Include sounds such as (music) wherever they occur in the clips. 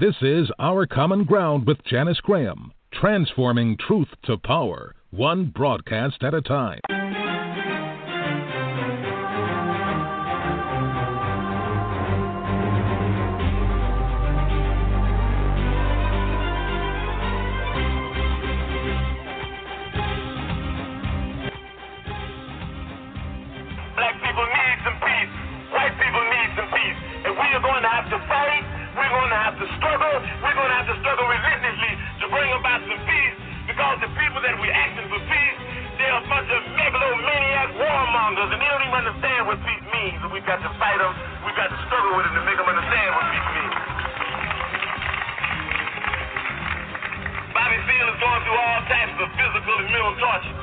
This is Our Common Ground with Janice Graham, transforming truth to power, one broadcast at a time. Black people need some peace. White people need some peace. And we are going to have to fight. We're going to have to struggle. We're going to have to struggle relentlessly to bring about some peace because the people that we're asking for peace, they're a bunch of megalomaniac warmongers and they don't even understand what peace means. And we've got to fight them. We've got to struggle with them to make them understand what peace means. Bobby Seale is going through all types of physical and mental torture.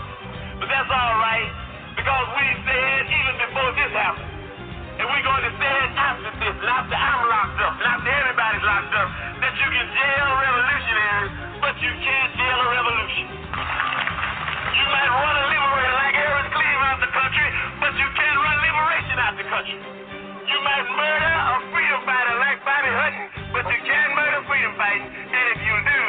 But that's all right because we said even before this happened, and we're going to say it after this, and after I'm locked up, and after everybody's locked up, that you can jail revolutionaries, but you can't jail a revolution. You might run a liberator like Eldridge Cleaver out the country, but you can't run liberation out the country. You might murder a freedom fighter like Bobby Hutton, but you can't murder freedom fighting. And if you do,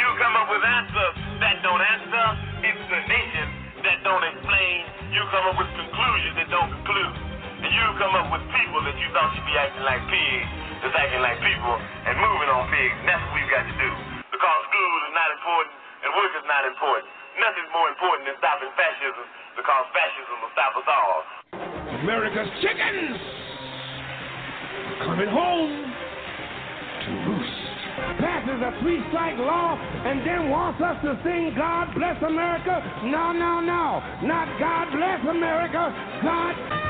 you come up with answers that don't answer, explanations that don't explain. You come up with conclusions that don't conclude. And you come up with people that you thought should be acting like pigs, that's acting like people and moving on pigs. And that's what we've got to do. Because school is not important and work is not important. Nothing's more important than stopping fascism because fascism will stop us all. America's chickens coming home to roost. passes a three strike law and then wants us to sing God bless America? No, no, no. Not God bless America. God.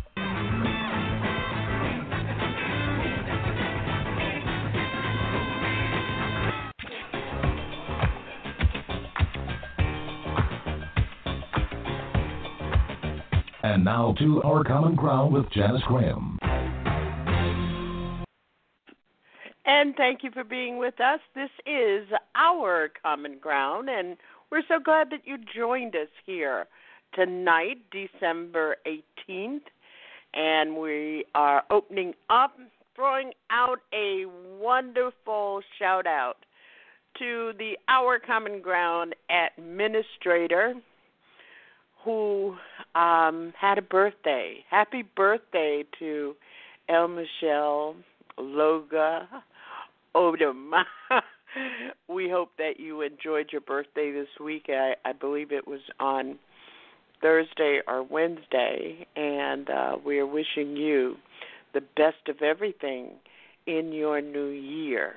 And now to Our Common Ground with Janice Graham. And thank you for being with us. This is our common ground, and we're so glad that you joined us here tonight, December 18th. And we are opening up, throwing out a wonderful shout out to the Our Common Ground administrator who um, had a birthday. Happy birthday to El Michelle Loga Odom. (laughs) we hope that you enjoyed your birthday this week. I, I believe it was on Thursday or Wednesday, and uh, we are wishing you the best of everything in your new year.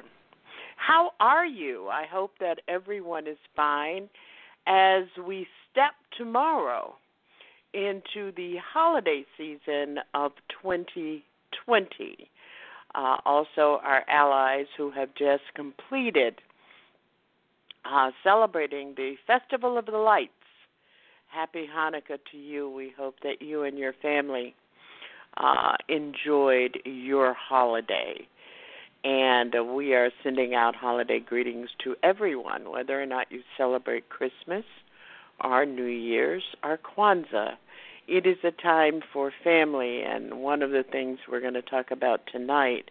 How are you? I hope that everyone is fine as we step tomorrow into the holiday season of 2020. Uh, also, our allies who have just completed uh, celebrating the Festival of the Lights. Happy Hanukkah to you. We hope that you and your family uh, enjoyed your holiday. And uh, we are sending out holiday greetings to everyone, whether or not you celebrate Christmas, our New Year's, our Kwanzaa. It is a time for family, and one of the things we're going to talk about tonight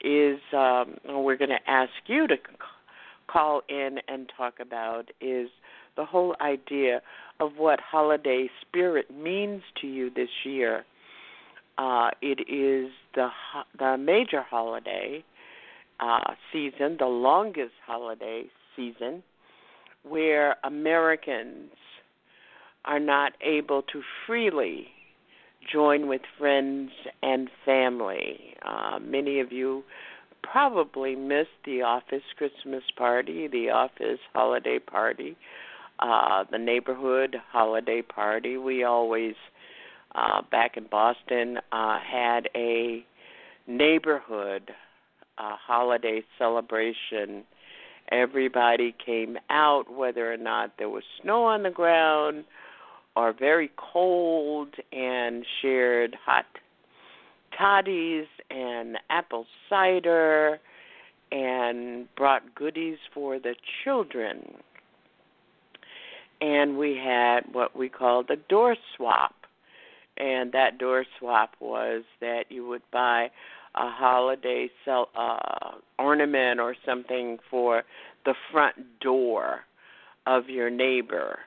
is um, we're going to ask you to call in and talk about is the whole idea of what holiday spirit means to you this year. Uh, it is the the major holiday uh, season, the longest holiday season, where Americans are not able to freely join with friends and family. Uh, many of you probably missed the office Christmas party, the office holiday party, uh, the neighborhood holiday party. We always, uh, back in Boston, uh, had a neighborhood uh, holiday celebration. Everybody came out, whether or not there was snow on the ground or very cold, and shared hot toddies and apple cider and brought goodies for the children. And we had what we called a door swap. And that door swap was that you would buy a holiday uh, ornament or something for the front door of your neighbor.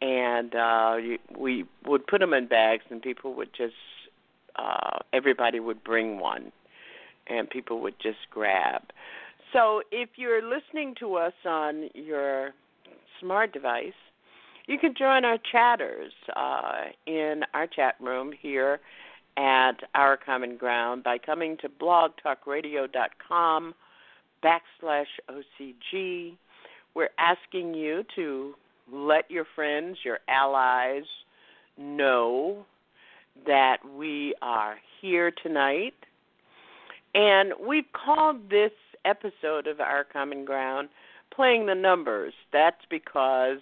And uh, you, we would put them in bags, and people would just uh, everybody would bring one, and people would just grab. So if you're listening to us on your smart device, you can join our chatters uh, in our chat room here at Our Common Ground by coming to blogtalkradio.com backslash OCG. We're asking you to let your friends, your allies know that we are here tonight. And we've called this episode of Our Common Ground Playing the Numbers. That's because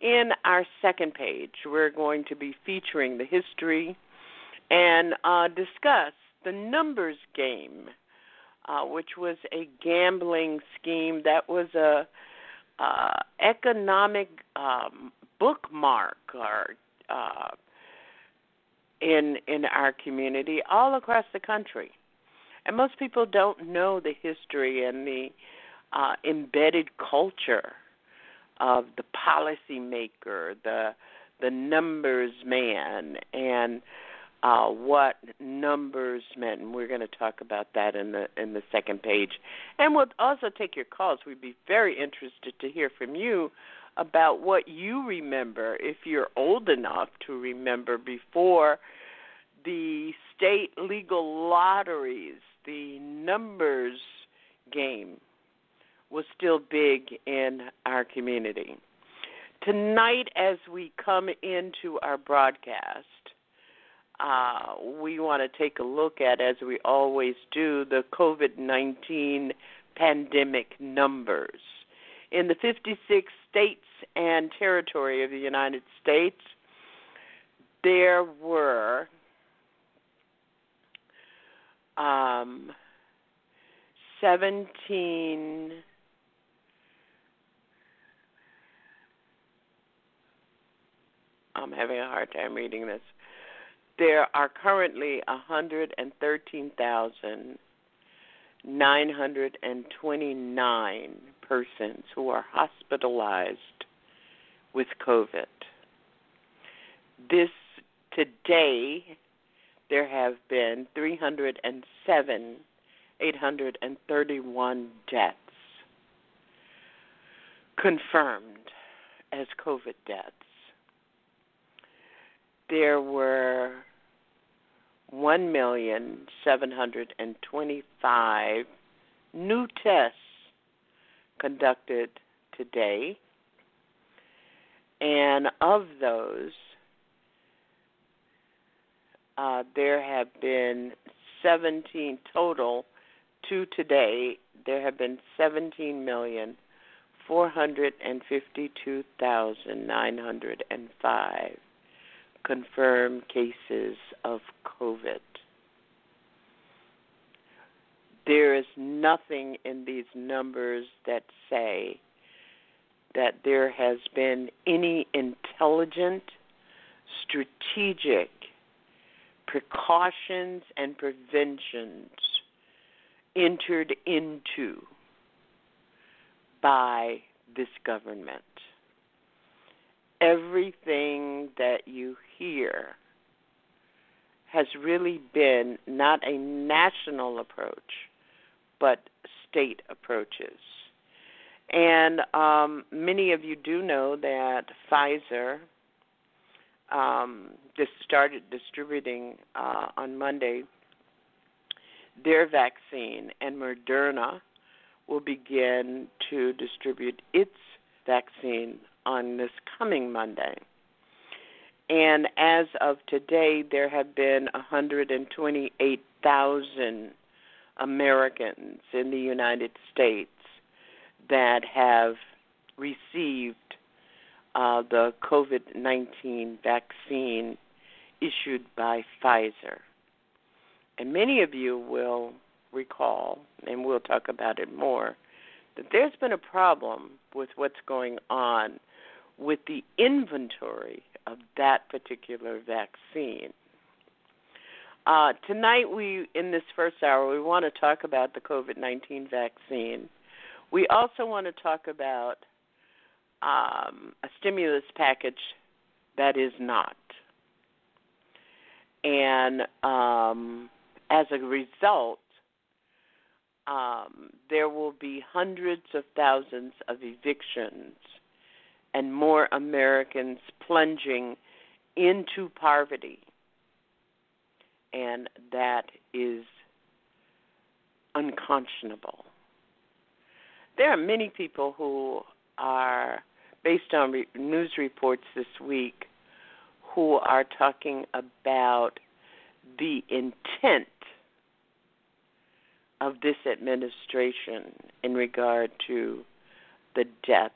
in our second page, we're going to be featuring the history and uh, discuss the numbers game, uh, which was a gambling scheme that was a uh, economic um, bookmark or uh, in in our community all across the country. And most people don't know the history and the uh, embedded culture of the policymaker, the the numbers man, and uh, what numbers meant. And we're going to talk about that in the in the second page. And we'll also take your calls. We'd be very interested to hear from you about what you remember if you're old enough to remember before the state legal lotteries, the numbers game was still big in our community. Tonight, as we come into our broadcast, uh, we want to take a look at, as we always do, the COVID 19 pandemic numbers. In the 56 states and territory of the United States, there were um, 17 I'm having a hard time reading this. There are currently 113,929 persons who are hospitalized with COVID. This today there have been 307, 831 deaths confirmed as COVID deaths. There were 1,725 new tests conducted today. And of those, uh, there have been 17 total to today. There have been 17 million four hundred and fifty-two thousand nine hundred and five confirmed cases of COVID. There is nothing in these numbers that say that there has been any intelligent, strategic precautions and preventions entered into by this government. Everything that you hear has really been not a national approach, but state approaches. And um, many of you do know that Pfizer um, just started distributing uh, on Monday their vaccine, and Moderna will begin to distribute its vaccine on this coming Monday. And as of today, there have been 128,000 Americans in the United States that have received uh, the COVID 19 vaccine issued by Pfizer. And many of you will recall, and we'll talk about it more, that there's been a problem with what's going on with the inventory of that particular vaccine. Uh, tonight, we in this first hour, we want to talk about the COVID 19 vaccine. We also want to talk about um, a stimulus package that is not. And um, as a result, um, there will be hundreds of thousands of evictions and more Americans plunging into poverty. And that is unconscionable. There are many people who are, based on re- news reports this week, who are talking about the intent of this administration in regard to the deaths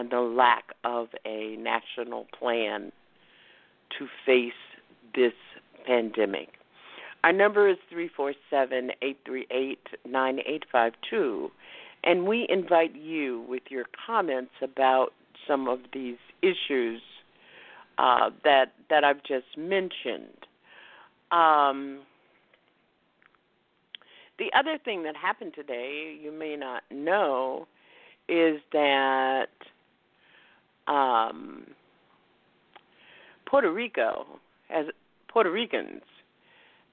and the lack of a national plan to face this pandemic. Our number is 347 838 9852, and we invite you with your comments about some of these issues uh, that, that I've just mentioned. Um, the other thing that happened today, you may not know, is that um, Puerto Rico has Puerto Ricans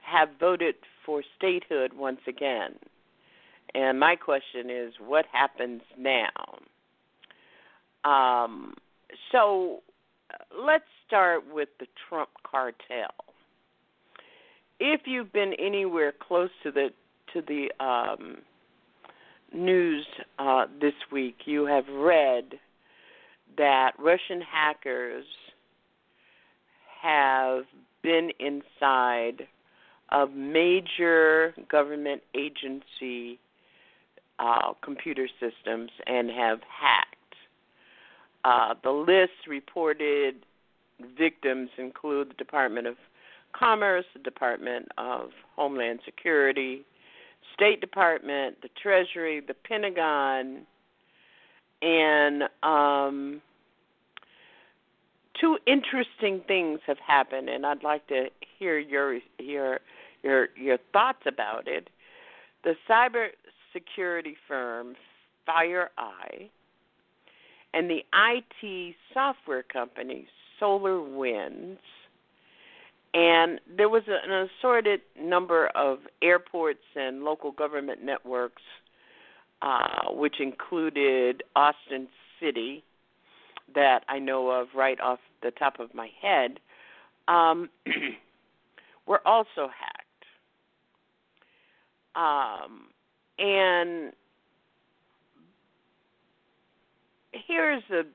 have voted for statehood once again. And my question is, what happens now? Um, so let's start with the Trump cartel. If you've been anywhere close to the to the um, news uh, this week, you have read that Russian hackers have been inside of major government agency uh, computer systems and have hacked. Uh, the list reported victims include the Department of Commerce, the Department of Homeland Security, State Department, the Treasury, the Pentagon, and um, two interesting things have happened, and I'd like to hear your your your your thoughts about it. The cyber security firm FireEye and the IT software company SolarWinds and there was an assorted number of airports and local government networks, uh, which included Austin City, that I know of right off the top of my head, um, (clears throat) were also hacked. Um, and here's the,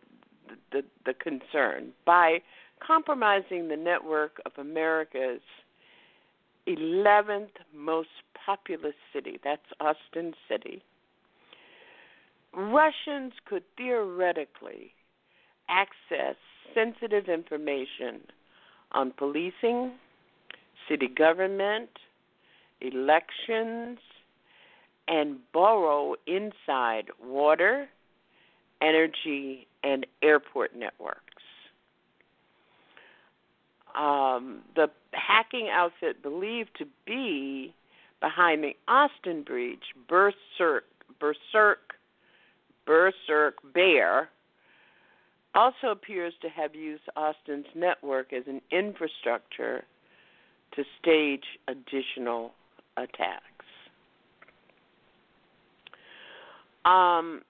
the the concern by compromising the network of America's 11th most populous city. That's Austin City. Russians could theoretically access sensitive information on policing, city government, elections, and burrow inside water, energy, and airport networks. Um, the hacking outfit believed to be behind the Austin breach, Berserk, Berserk Berserk Bear also appears to have used Austin's network as an infrastructure to stage additional attacks. Um,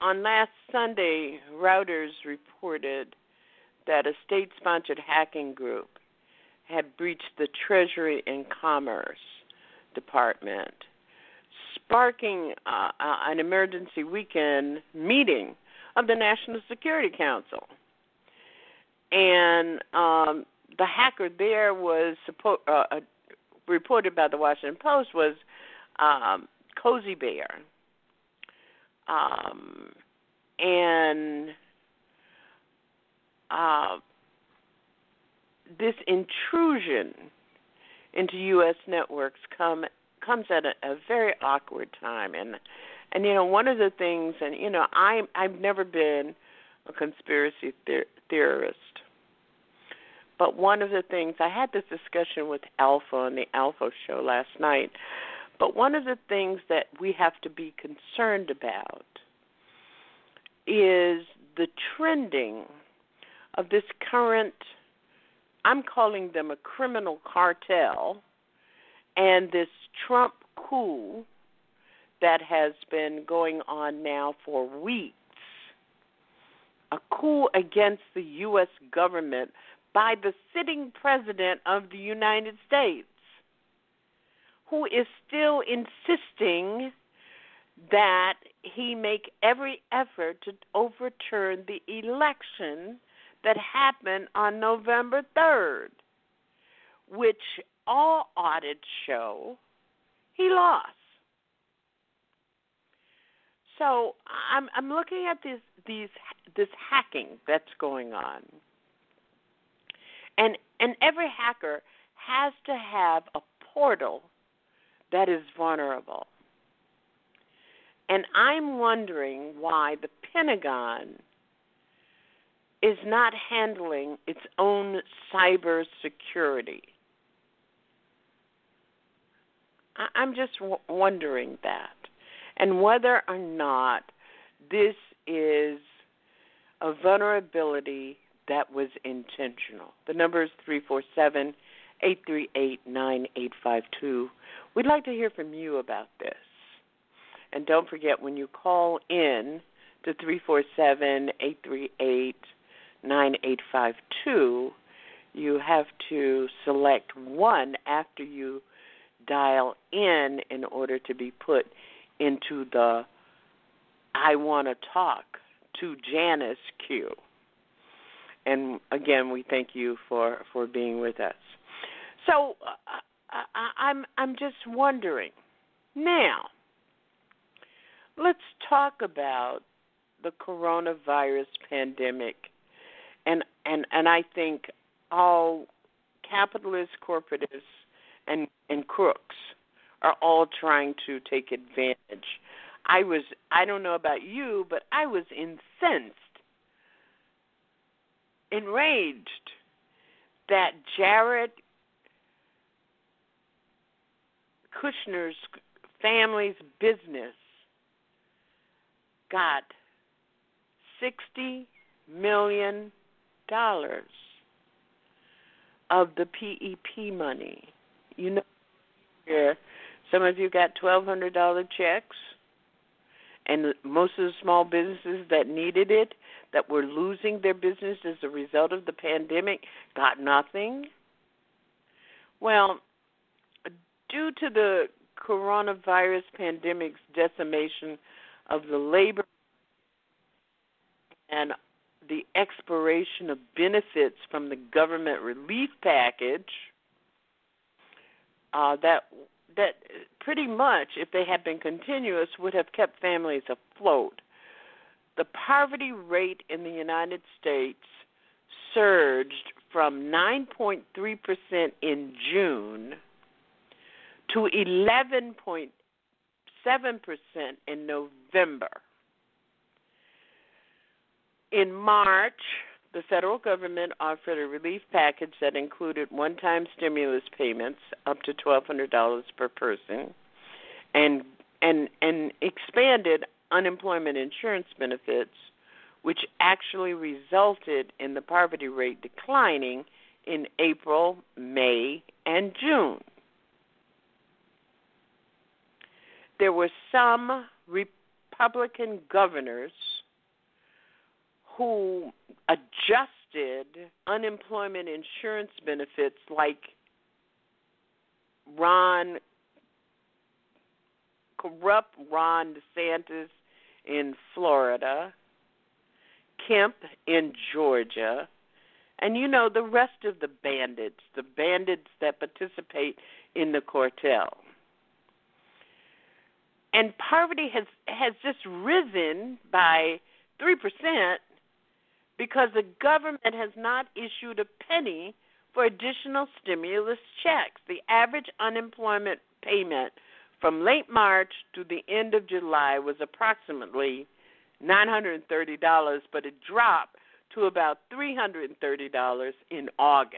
on last Sunday, Reuters reported that a state sponsored hacking group had breached the Treasury and Commerce Department, sparking uh, uh, an emergency weekend meeting of the National Security Council. And um, the hacker there was uh, uh, reported by the Washington Post was um, Cozy Bear. Um, and uh, this intrusion into U.S. networks come comes at a, a very awkward time, and and you know one of the things, and you know I I've never been a conspiracy the- theorist, but one of the things I had this discussion with Alpha on the Alpha show last night, but one of the things that we have to be concerned about is the trending of this current I'm calling them a criminal cartel and this Trump coup that has been going on now for weeks. A coup against the U.S. government by the sitting president of the United States, who is still insisting that he make every effort to overturn the election that happened on November 3rd, which all audits show he lost. So I'm I'm looking at this these this hacking that's going on. And and every hacker has to have a portal that is vulnerable. And I'm wondering why the Pentagon is not handling its own cyber security. I'm just w- wondering that, and whether or not this is a vulnerability that was intentional. The number is three four seven eight three eight nine eight five two. We'd like to hear from you about this. And don't forget when you call in to three four seven eight three eight 9852, you have to select one after you dial in in order to be put into the I want to talk to Janice Q. And again, we thank you for for being with us. So uh, I, I'm I'm just wondering now. Let's talk about the coronavirus pandemic and and and I think all capitalist corporatists and and crooks are all trying to take advantage. I was I don't know about you, but I was incensed, enraged that Jared Kushner's family's business got sixty million dollars of the PEP money. You know, here some of you got twelve hundred dollar checks, and most of the small businesses that needed it, that were losing their business as a result of the pandemic, got nothing. Well, due to the coronavirus pandemic's decimation of the labor and the expiration of benefits from the government relief package uh, that that pretty much, if they had been continuous, would have kept families afloat. The poverty rate in the United States surged from 9.3% in June to 11.7% in November. In March, the federal government offered a relief package that included one time stimulus payments up to $1,200 per person and and and expanded unemployment insurance benefits, which actually resulted in the poverty rate declining in April, May, and June. There were some Republican governors who adjusted unemployment insurance benefits like Ron corrupt Ron DeSantis in Florida, Kemp in Georgia, and you know the rest of the bandits, the bandits that participate in the cartel. And poverty has has just risen by 3% because the government has not issued a penny for additional stimulus checks. The average unemployment payment from late March to the end of July was approximately $930, but it dropped to about $330 in August.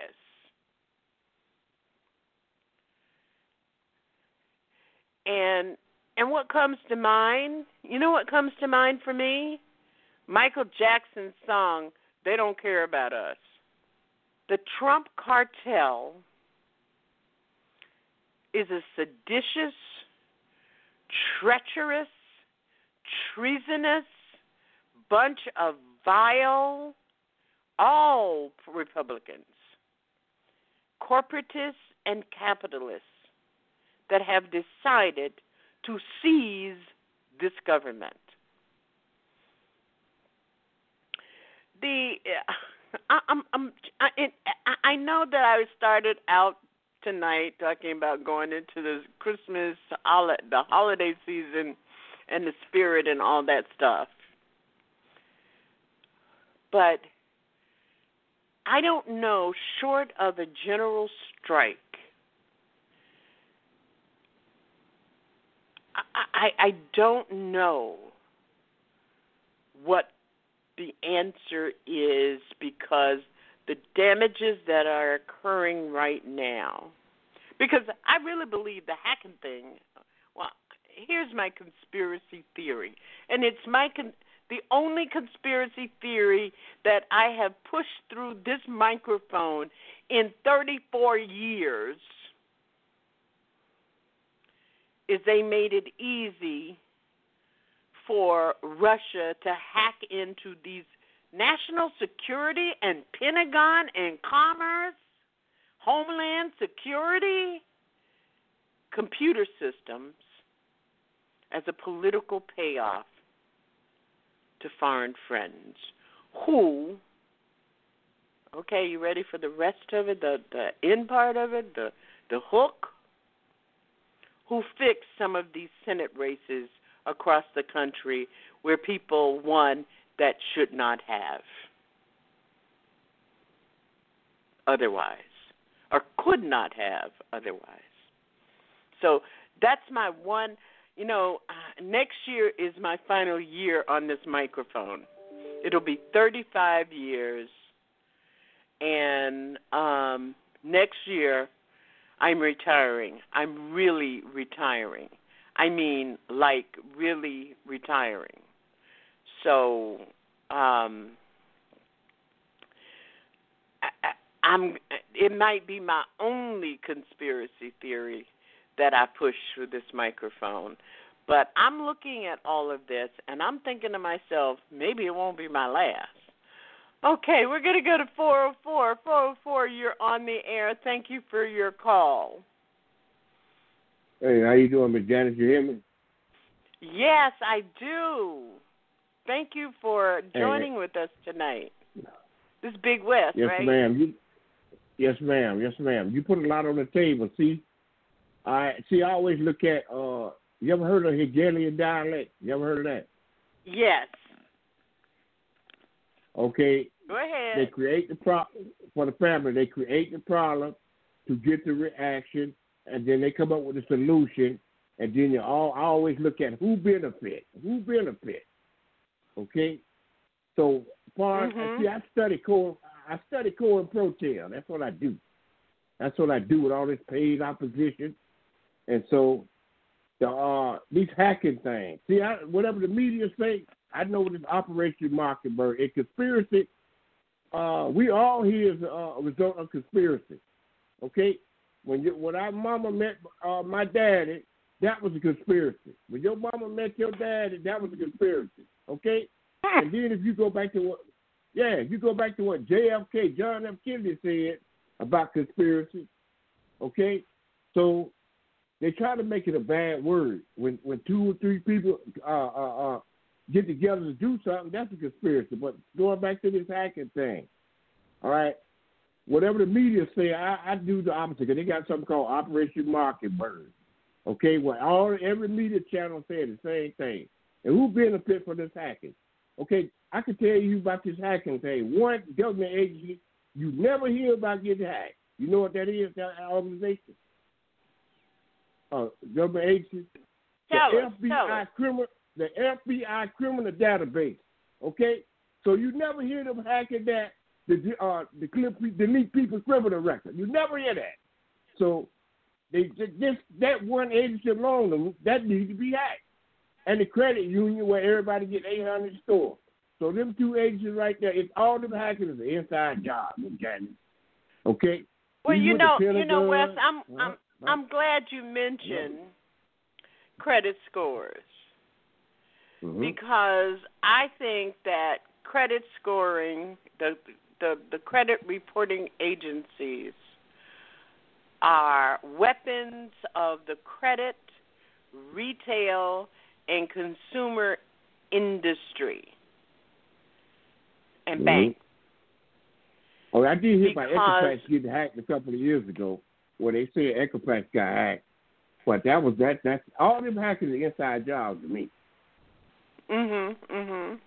And and what comes to mind? You know what comes to mind for me? Michael Jackson's song They Don't Care About Us. The Trump cartel is a seditious, treacherous, treasonous bunch of vile, all Republicans, corporatists and capitalists that have decided to seize this government. The (laughs) I, I'm, I'm, I, I know that I started out tonight talking about going into the Christmas, the holiday season, and the spirit and all that stuff. But I don't know, short of a general strike, I, I, I don't know what the answer is because the damages that are occurring right now. Because I really believe the hacking thing. Well, here's my conspiracy theory, and it's my con- the only conspiracy theory that I have pushed through this microphone in 34 years is they made it easy for Russia to hack into these national security and Pentagon and Commerce, Homeland Security computer systems as a political payoff to foreign friends who okay, you ready for the rest of it, the the end part of it, the the hook? Who fixed some of these Senate races across the country where people won that should not have otherwise or could not have otherwise. So that's my one, you know, uh, next year is my final year on this microphone. It'll be 35 years and um next year I'm retiring. I'm really retiring. I mean, like really retiring. So, um, I, I'm. It might be my only conspiracy theory that I push through this microphone. But I'm looking at all of this and I'm thinking to myself, maybe it won't be my last. Okay, we're going to go to 404. 404, you're on the air. Thank you for your call. Hey, how you doing, Miss Janice? You hear me? Yes, I do. Thank you for joining hey. with us tonight. This is Big West, yes, right? Yes, ma'am. You, yes, ma'am. Yes, ma'am. You put a lot on the table. See, I see. I always look at. uh You ever heard of Hegelian dialect? You ever heard of that? Yes. Okay. Go ahead. They create the problem for the family. They create the problem to get the reaction and then they come up with a solution, and then you all I always look at who benefit, who benefit. Okay, so far mm-hmm. see, I study core, I study COINTELPRO. That's what I do. That's what I do with all this paid opposition, and so the uh these hacking things. See, I, whatever the media say, I know this Operation Mockingbird, a conspiracy. Uh, we all here is uh, a result of conspiracy. Okay, when you, when our mama met uh, my daddy, that was a conspiracy. When your mama met your daddy, that was a conspiracy. Okay, and then if you go back to what, yeah, if you go back to what JFK, John F. Kennedy said about conspiracy. Okay, so they try to make it a bad word. When when two or three people uh, uh, uh, get together to do something, that's a conspiracy. But going back to this hacking thing, all right, whatever the media say, I, I do the opposite because they got something called Operation Mockingbird. Okay, well, all every media channel said the same thing. And who benefit from this hacking? Okay, I can tell you about this hacking thing. One government agency you never hear about getting hacked. You know what that is? That organization uh, government agency, tell the us, FBI criminal, the FBI criminal database. Okay, so you never hear them hacking that the uh the delete people's criminal record. You never hear that. So they just that one agency alone that needs to be hacked, and the credit union where everybody get eight hundred stores. So them two agencies right there, it's all them hacking is an inside job, Okay. Well, you know, you know, Wes, I'm I'm I'm glad you mentioned credit scores mm-hmm. because I think that credit scoring, the the the credit reporting agencies are weapons of the credit, retail, and consumer industry and mm-hmm. banks. Oh, I did hear about Equifax getting hacked a couple of years ago where they said Equifax got hacked. But that was that. That's all them hackers are inside jobs to me. Mhm. Mhm.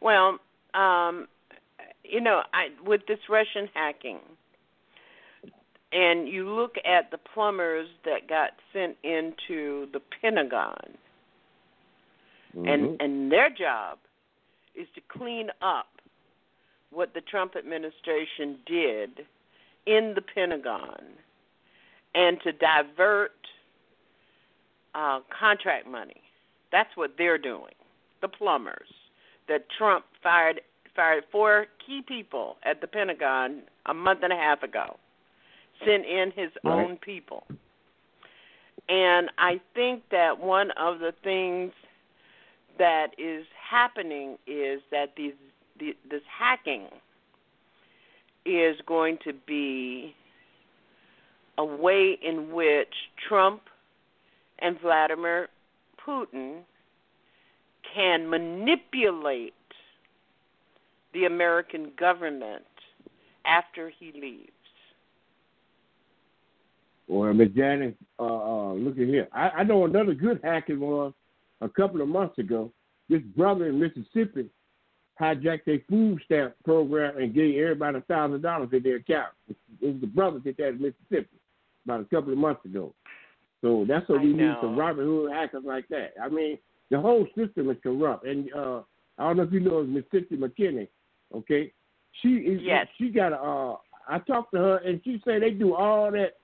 Well, um, you know, I with this Russian hacking, and you look at the plumbers that got sent into the Pentagon, mm-hmm. and and their job is to clean up what the Trump administration did in the Pentagon and to divert uh, contract money. That's what they're doing. The plumbers that Trump fired fired four key people at the Pentagon a month and a half ago, sent in his right. own people. And I think that one of the things that is happening is that these the, this hacking is going to be a way in which Trump and Vladimir Putin can manipulate the American government after he leaves. Well, Miss Janet, uh, uh, look at here. I, I know another good hacking was a couple of months ago. This brother in Mississippi hijacked a food stamp program and gave everybody a thousand dollars in their account. It was the brother did that in Mississippi about a couple of months ago. So that's what I we know. need some Robin Hood hackers like that. I mean, the whole system is corrupt. And uh, I don't know if you know Miss Cissy McKinney. Okay, she is. Yes. She got a. Uh, I talked to her and she said they do all that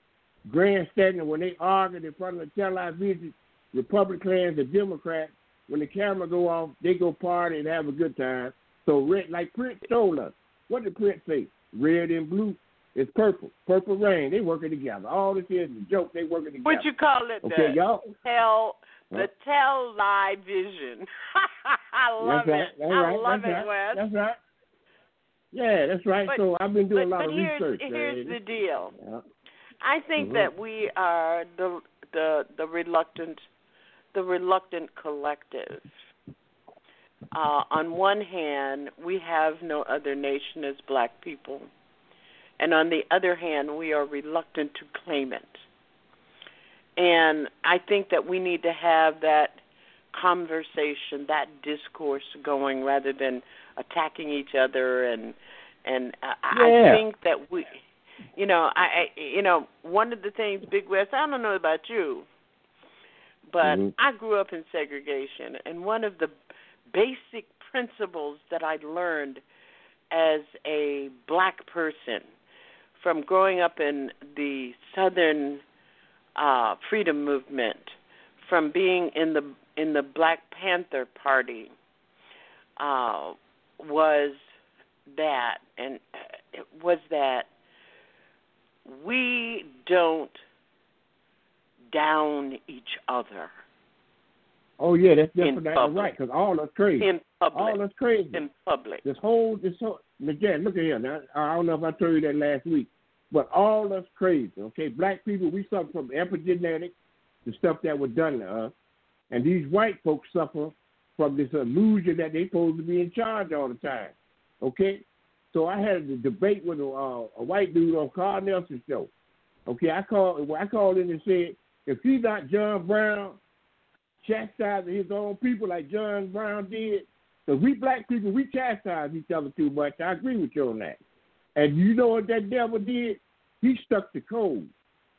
grandstanding when they argue in front of the television. Republicans and Democrats. When the camera go off, they go party and have a good time. So red, like Prince told us. What did Prince say? Red and blue it's purple. Purple rain. They working together. All this is a joke. They working together. What you call it? Okay, the y'all. Tell the Huh? tell lie vision. (laughs) I love that's right. it. That's I right. love that's it, right. Wes. That's right. Yeah, that's right. But- so I've been doing but, a lot but of here's, research. here's uh, the deal. yeah. I think Mhm. that we are the the the reluctant the reluctant collective. Uh, on one hand, we have no other nation as black people, and on the other hand, we are reluctant to claim it. And I think that we need to have that conversation, that discourse going, rather than attacking each other. And and I, Yeah. I think that we, you know, I, I you know one of the things, Big West. I don't know about you, but Mhm. I grew up in segregation, and one of the basic principles that I learned as a black person from growing up in the Southern uh, freedom movement, from being in the in the Black Panther Party uh, was that, and it was that we don't down each other. Oh yeah, that's In definitely right. Because all us crazy. In public. All us crazy. In public. This whole this whole again, look at here. Now, I don't know if I told you that last week, but all us crazy. Okay, black people we suffer from epigenetics, the stuff that was done to us, and these white folks suffer from this illusion that they're supposed to be in charge all the time. Okay, so I had a debate with a, uh, a white dude on Carl Nelson's show. Okay, I called I called in and said if he's not John Brown chastising his own people like John Brown did, because we black people we chastise each other too much. I agree with you on that. And you know what that devil did? He stuck to code.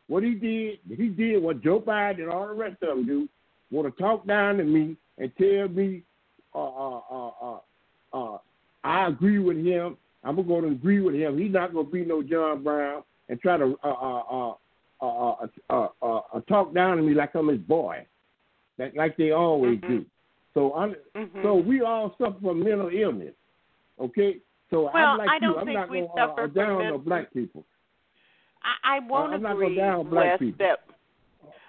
What he did, he did what Joe Biden and all the rest of them do. Want to talk down to me and tell me uh, uh, I agree with him, I'm going to agree with him. He's not going to be no John Brown and try to talk down to me like I'm his boy, like, like they always mm-hmm. do. So I, mm-hmm. so we all suffer from mental illness, okay? So well, I'm like I don't you. I'm not gonna, uh, down on black people. I, I won't agree. I'm not down black people. That-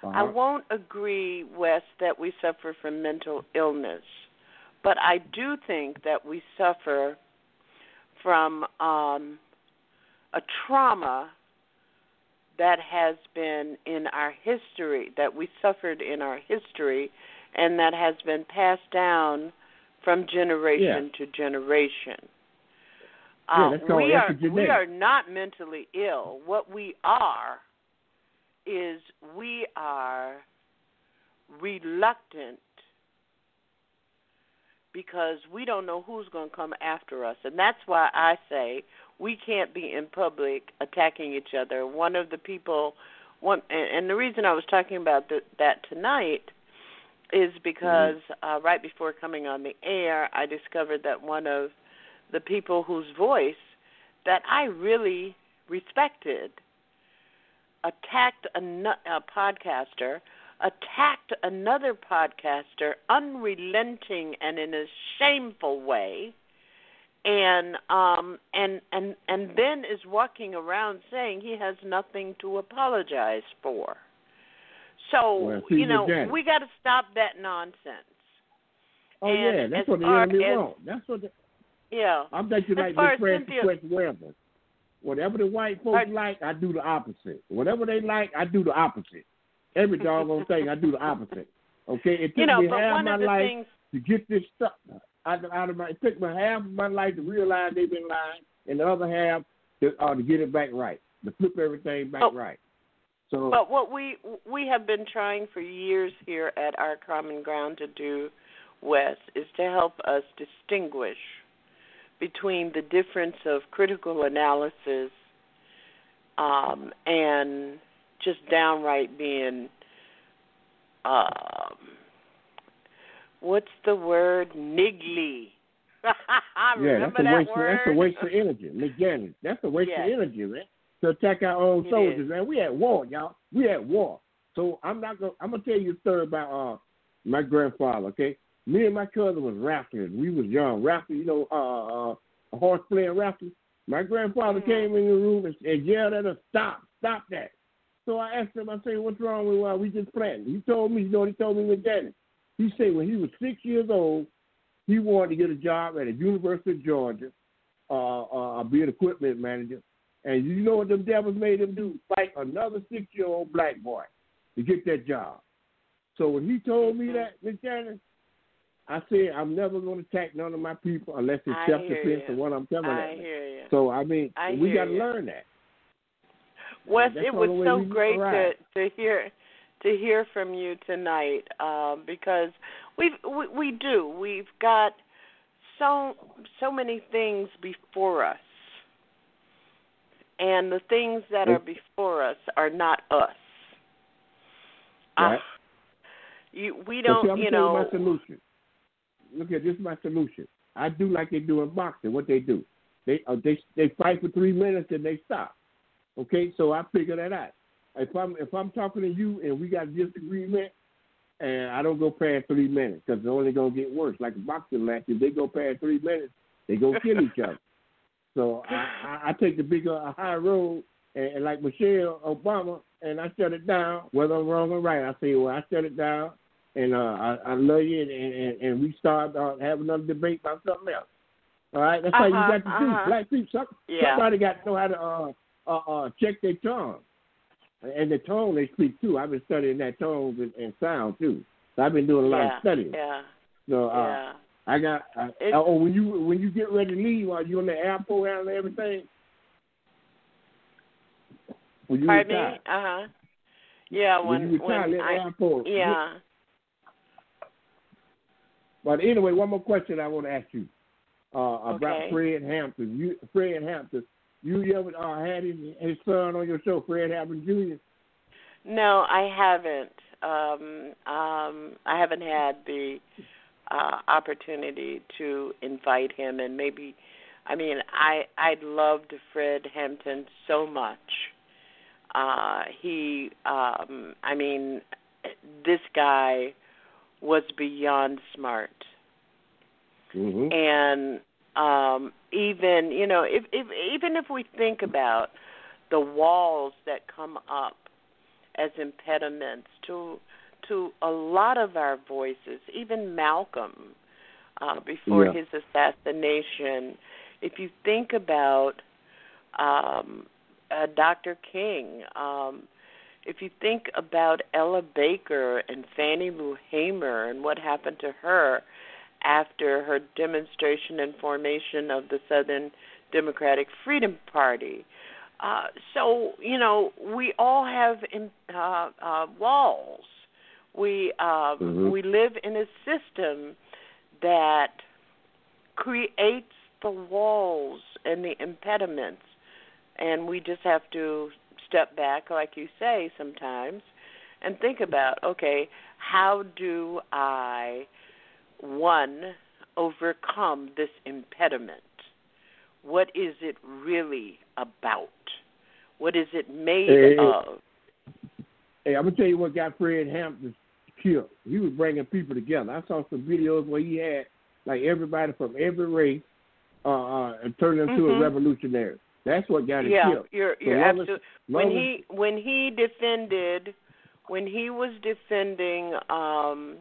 I Uh-huh. won't agree, Wes, that we suffer from mental illness, but I do think that we suffer from um, a trauma that has been in our history, that we suffered in our history, and that has been passed down from generation to generation. Yeah, Uh, we are we are not mentally ill. What we are is we are reluctant because we don't know who's going to come after us. And that's why I say we can't be in public attacking each other. One of the people one and, the reason I was talking about th- that tonight is because uh right before coming on the air, I discovered that one of the people whose voice that I really respected attacked a, a podcaster, attacked another podcaster unrelenting and in a shameful way, and um and and and then is walking around saying he has nothing to apologize for. So Well, you know again- we got to stop that nonsense. Oh And yeah, that's what the enemy as- want. That's what the, Yeah. I'm thinking As like as Francis Cynthia- Weber. Whatever the white folks Are- like, I do the opposite. Whatever they like, I do the opposite. Every doggone thing, I do the opposite. Okay, it took You know, me half my life things to get this stuff out of, out of my. It took me half of my life to realize they've been lying, and the other half to, uh, to get it back right, to flip everything back Oh. right. So But what we we have been trying for years here at our common ground to do, Wes, is to help us distinguish between the difference of critical analysis um, and just downright being um, what's the word niggly. (laughs) yeah, that's a that waste. Of, that's a waste of energy, McGannis. That's a waste Yes. of energy, man. To attack our own It soldiers, is. man. We at war, y'all. We at war. So I'm not gonna. I'm gonna tell you a story about uh my grandfather. Okay, me and my cousin was rafters. We was young rafters. You know, uh, uh a horse playing rafters. My grandfather Mhm. came in the room and, and yelled at us, "Stop! Stop that!" So I asked him. I said, "What's wrong with why we just playing?" He told me. You know what he told me, McGannis? He said when he was six years old, he wanted to get a job at the University of Georgia, uh, uh, be an equipment manager. And you know what them devils made him do? Fight another six-year-old black boy to get that job. So when he told me that, Miss Janet, I said I'm never going to attack none of my people unless it's self-defense hear or what I'm telling I hear you. So I mean, I we got to learn that. Wes, it was so great to to hear to hear from you tonight um, because we've we, we do we've got so so many things before us, and the things that are before us are not us. Right. Uh, you we don't see, I'm you know my solution. Look at this is my solution. I do like they do in boxing. What they do, they uh, they they fight for three minutes and they stop. Okay, so I figure that out. If I'm if I'm talking to you and we got disagreement, and I don't go past three minutes because it's only gonna get worse. Like a boxing match, if they go past three minutes, they gonna kill each other. (laughs) So I, I, I take the bigger high road, and, and like Michelle Obama, and I shut it down. Whether I'm wrong or right, I say, well, I shut it down, and uh, I, I love you, and, and, and we start uh, have another debate about something else. All right, that's uh-huh, how you got to uh-huh. do. Black people, some, Yeah. somebody got to know how to uh, uh, uh, check their tongue and the tone they speak too. I've been studying that tone and, and sound too. So I've been doing a lot yeah, of studying. Yeah. So uh, yeah. I got. Uh, oh, when you when you get ready to leave, are you on the airport and everything? When you Pardon retire, me? Uh huh. Yeah, when, when you retire, when I airport. yeah. But anyway, one more question I want to ask you uh, about Okay. Fred Hampton. You, Fred Hampton, you ever uh, had his, his son on your show, Fred Hampton Jr.? No, I haven't. Um, um, I haven't had the uh, opportunity to invite him, and maybe, I mean, I I loved Fred Hampton so much. Uh, he, um, I mean, this guy was beyond smart. Mm-hmm. and um even you know if if even if we think about the walls that come up as impediments to to a lot of our voices even malcolm uh before Yeah. his assassination if you think about um uh, Dr. King um if you think about Ella Baker and Fannie Lou Hamer and what happened to her after her demonstration and formation of the Southern Democratic Freedom Party. Uh, so you know we all have in, uh, uh, walls. We um, Mhm. we live in a system that creates the walls and the impediments, and we just have to step back, like you say, sometimes, and think about okay, how do I one overcome this impediment? What is it really about? What is it made Hey, of? Hey, I'm gonna tell you what got Fred Hampton killed. He was bringing people together. I saw some videos where he had like everybody from every race uh, uh and turned into Mhm. a revolutionary. That's what got him yeah, killed. you're you're long as- absolutely when he when he defended when he was defending um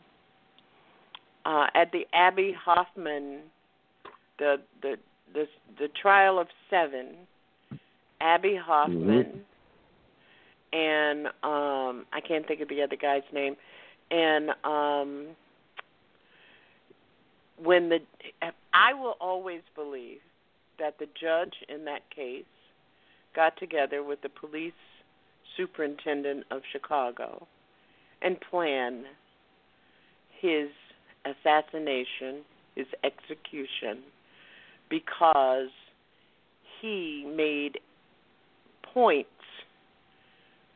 uh at the Abbie Hoffman the the the the trial of 7 Abbie Hoffman and um I can't think of the other guy's name and um when the I will always believe that the judge in that case got together with the police superintendent of Chicago and planned his assassination, his execution, because he made points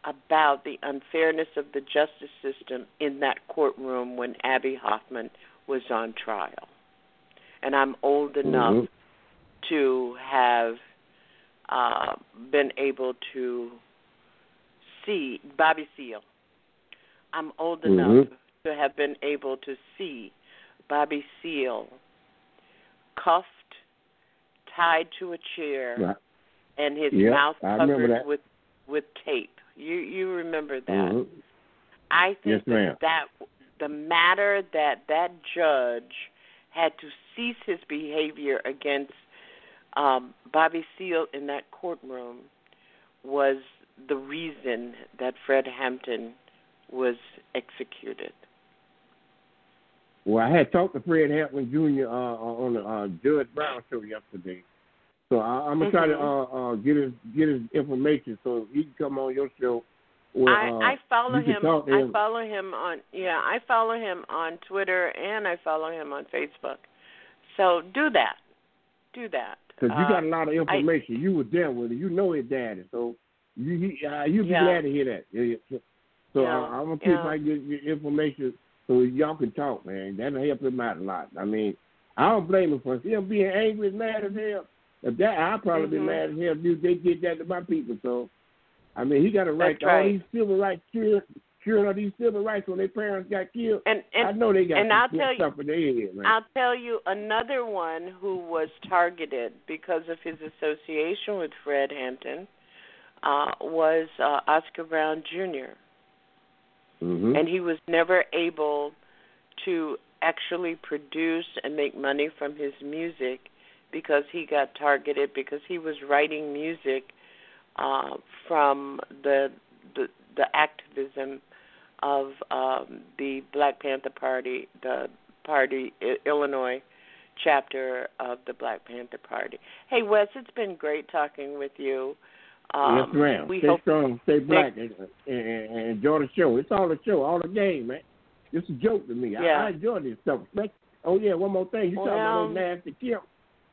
about the unfairness of the justice system in that courtroom when Abbie Hoffman was on trial. And I'm old enough Mhm. To have uh, been able to see Bobby Seale. I'm old enough Mhm. to have been able to see Bobby Seale cuffed, tied to a chair, Right. and his Yeah, mouth covered with with tape. You you remember that? Mhm. I think Yes, that, that the matter that that judge had to cease his behavior against um, Bobby Seale in that courtroom was the reason that Fred Hampton was executed. Well, I had talked to Fred Hampton Jr. Uh, on the uh, Judge Brown show yesterday, so I, I'm gonna try to Mhm. uh, uh, get his get his information so he can come on your show. Where, uh, I, I follow can him. I follow him on yeah. I follow him on Twitter and I follow him on Facebook. So do that. Do that. Because you Uh, got a lot of information. you were there with it. You know his daddy, so you he, uh, you'll be Yeah. glad to hear that. So, Yeah, uh, I'm gonna see if yeah. I can get your information so y'all can talk, man. That'll help him out a lot. I mean, I don't blame him for him being angry and mad as hell. If that, I'd probably be Mhm. mad as hell if they did that to my people. So, I mean, he got a right That's to all right. these civil rights Sure enough, these civil rights when their parents got killed, and, and I know they got and I'll tell stuff you, in their head, man. I'll tell you another one who was targeted because of his association with Fred Hampton uh, was uh, Oscar Brown junior mm-hmm. and he was never able to actually produce and make money from his music because he got targeted because he was writing music uh, from the the, the activism of um, the Black Panther Party, the party I- Illinois chapter of the Black Panther Party. Hey Wes, it's been great talking with you. Um, yes, ma'am. We stay hope strong, stay black, and, and, and enjoy the show. It's all a show, all a game, man. It's a joke to me. Yeah. I, I enjoy this stuff. Oh yeah, one more thing. You talking about Well- nasty Kemp,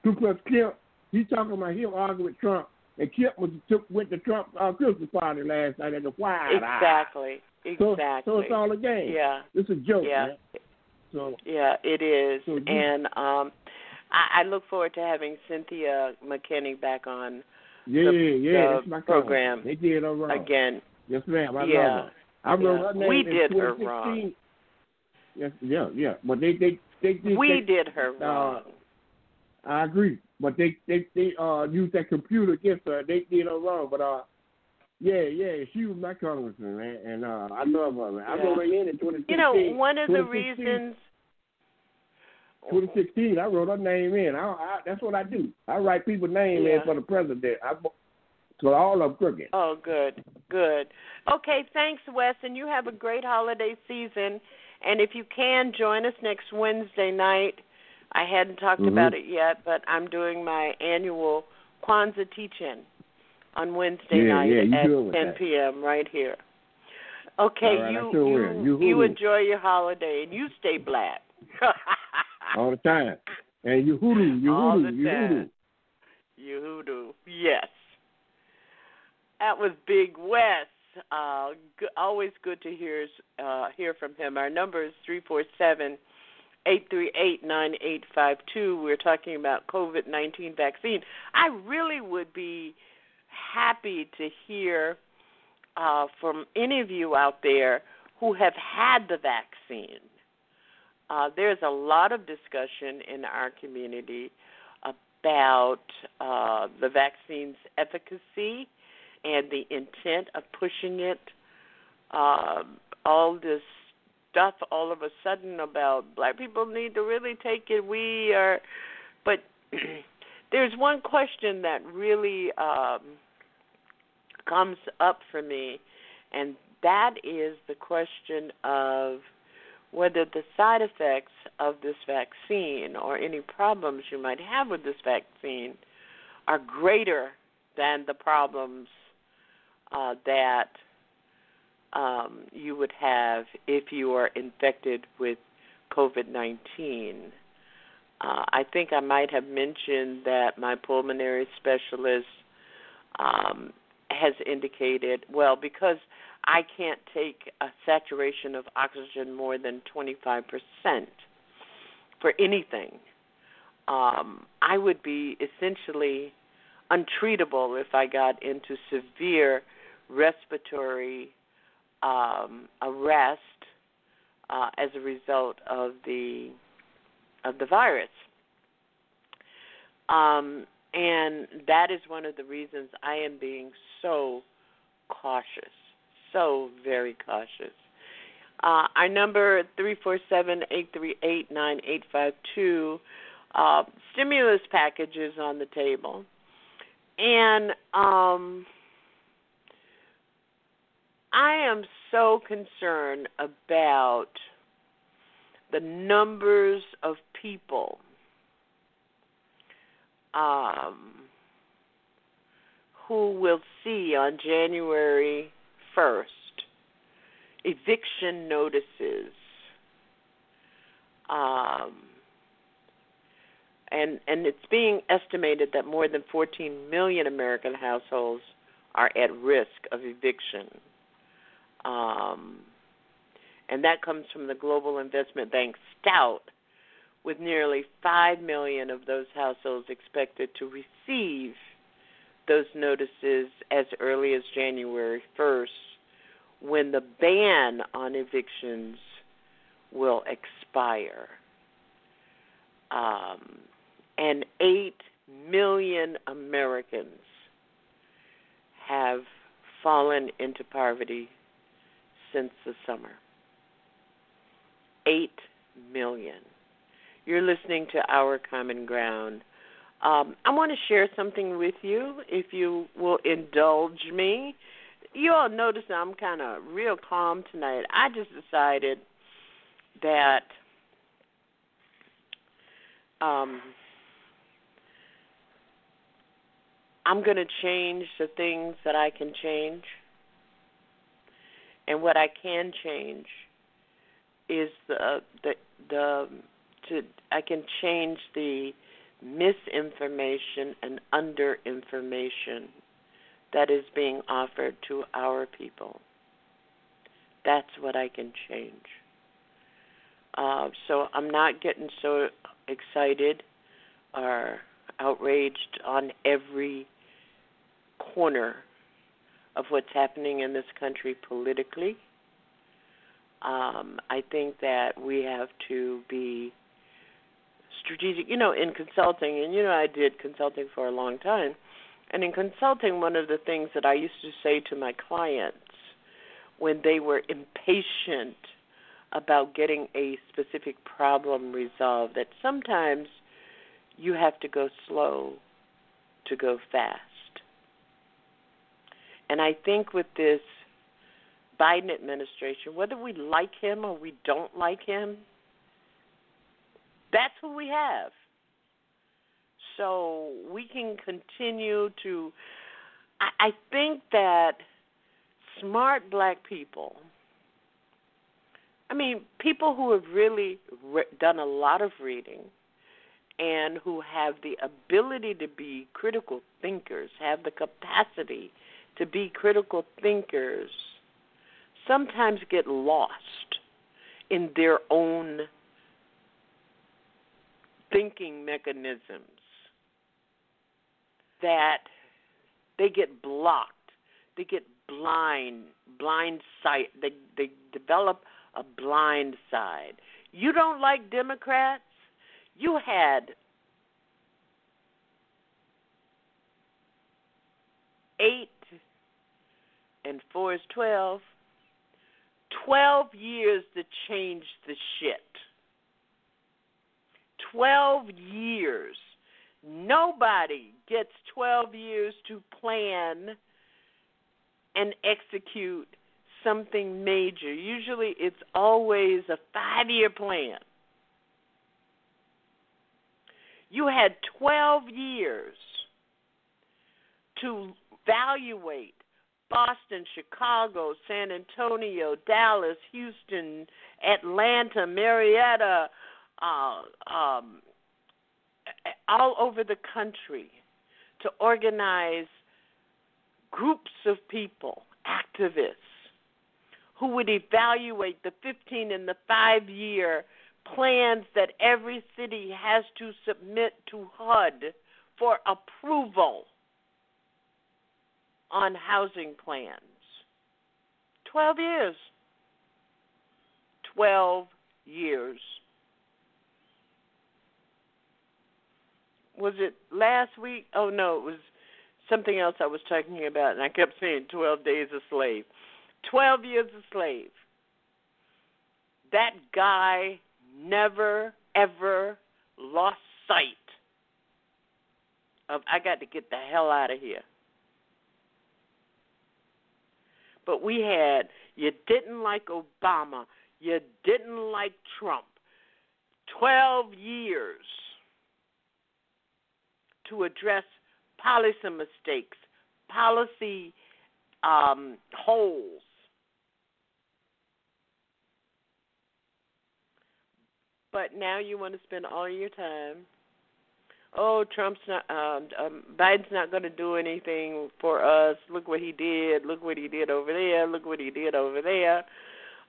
Ku Klux Kemp? He talking about him arguing with Trump, and Kemp was took went to Trump uh, Christmas party last night at the White House. exactly, exactly. so it's all a game. yeah, It's a joke, Yeah. man. So yeah, it is, So and um, I, I look forward to having Cynthia McKinney back on yeah, The- yeah, the my program cousin. They did her wrong. again. Yes, ma'am. I Yeah. love her. I wrote Yeah. her name We did her wrong. Yes, yeah, yeah. But they, they, they, they We they, did her uh, wrong. I agree. But they, they, they uh used that computer against her. They did her wrong. But uh, yeah, yeah, she was my congressman, man, and uh, I love her. Man. I Yeah. wrote her in in 2016. You know, one of the reasons. 2016, I wrote her name in. I, I, that's what I do. I write people's name Yeah. in for the president. I, so all of crooked. Oh, good, good. Okay, thanks, Wes, and you have a great holiday season. And if you can, join us next Wednesday night. I hadn't talked Mhm. about it yet, but I'm doing my annual Kwanzaa teach-in on Wednesday Yeah, night yeah, at 10 that. p.m. right here. Okay, right, you you. You you enjoy your holiday and you stay black. (laughs) all the time. And you hoodoo, you All hoodoo, you time. hoodoo. You hoodoo. Yes. That was Big Wes. Uh, g- always good to hear uh, hear from him. Our number is three four seven eight three eight nine eight five two. We're talking about COVID nineteen vaccine. I really would be happy to hear uh, from any of you out there who have had the vaccine. Uh, there's a lot of discussion in our community about uh, the vaccine's efficacy and the intent of pushing it. Um, all this stuff all of a sudden about black people need to really take it. We are, but (clears throat) there's one question that really um, comes up for me, and that is the question of whether the side effects of this vaccine or any problems you might have with this vaccine are greater than the problems uh, that um, you would have if you are infected with COVID 19. Uh, I think I might have mentioned that my pulmonary specialist um, has indicated, well, because I can't take a saturation of oxygen more than 25% for anything. Um, I would be essentially untreatable if I got into severe respiratory um, arrest uh, as a result of the of the virus. Um, and that is one of the reasons I am being so cautious, so very cautious. Uh, our number three four seven eight three eight nine eight five two. Uh, stimulus packages on the table, and um, I am so concerned about the numbers of people um, who will see on January 1st eviction notices. Um, and and it's being estimated that more than 14 million American households are at risk of eviction. Um, and that comes from the global investment bank Stout, with nearly 5 million of those households expected to receive those notices as early as January 1st, when the ban on evictions will expire. Um, and 8 million Americans have fallen into poverty since the summer. 8 million. You're listening to Our Common Ground. Um, I want to share something with you, if you will indulge me. You all notice I'm kind of real calm tonight. I just decided that um, I'm going to change the things that I can change. And what I can change is the the the to I can change the misinformation and underinformation that is being offered to our people. That's what I can change. Uh, so I'm not getting so excited or outraged on every corner of what's happening in this country politically. Um, I think that we have to be strategic. You know, in consulting, and you know, I did consulting for a long time. And in consulting, one of the things that I used to say to my clients when they were impatient about getting a specific problem resolved, that sometimes you have to go slow to go fast. And I think with this Biden administration, whether we like him or we don't like him, that's who we have. So we can continue to. I, I think that smart black people, I mean, people who have really re- done a lot of reading and who have the ability to be critical thinkers, have the capacity to be critical thinkers, sometimes get lost in their own thinking mechanisms that they get blocked, they get blind, blind sight, they they develop a blind side. You don't like Democrats? You had eight and four is twelve. Twelve years to change the shit. 12 years. Nobody gets 12 years to plan and execute something major. Usually it's always a five year plan. You had 12 years to evaluate Boston, Chicago, San Antonio, Dallas, Houston, Atlanta, Marietta, uh, um, all over the country to organize groups of people, activists, who would evaluate the 15 and the five year plans that every city has to submit to HUD for approval on housing plans. 12 years. 12 years. Was it last week? Oh no, it was something else I was talking about, and I kept saying twelve days a slave, twelve years a slave. That guy never ever lost sight of I got to get the hell out of here. But we had you didn't like Obama, you didn't like Trump. Twelve years to address policy mistakes, policy um, holes. But now you want to spend all your time. Oh, Trump's not. Um, um, Biden's not going to do anything for us. Look what he did. Look what he did over there. Look what he did over there.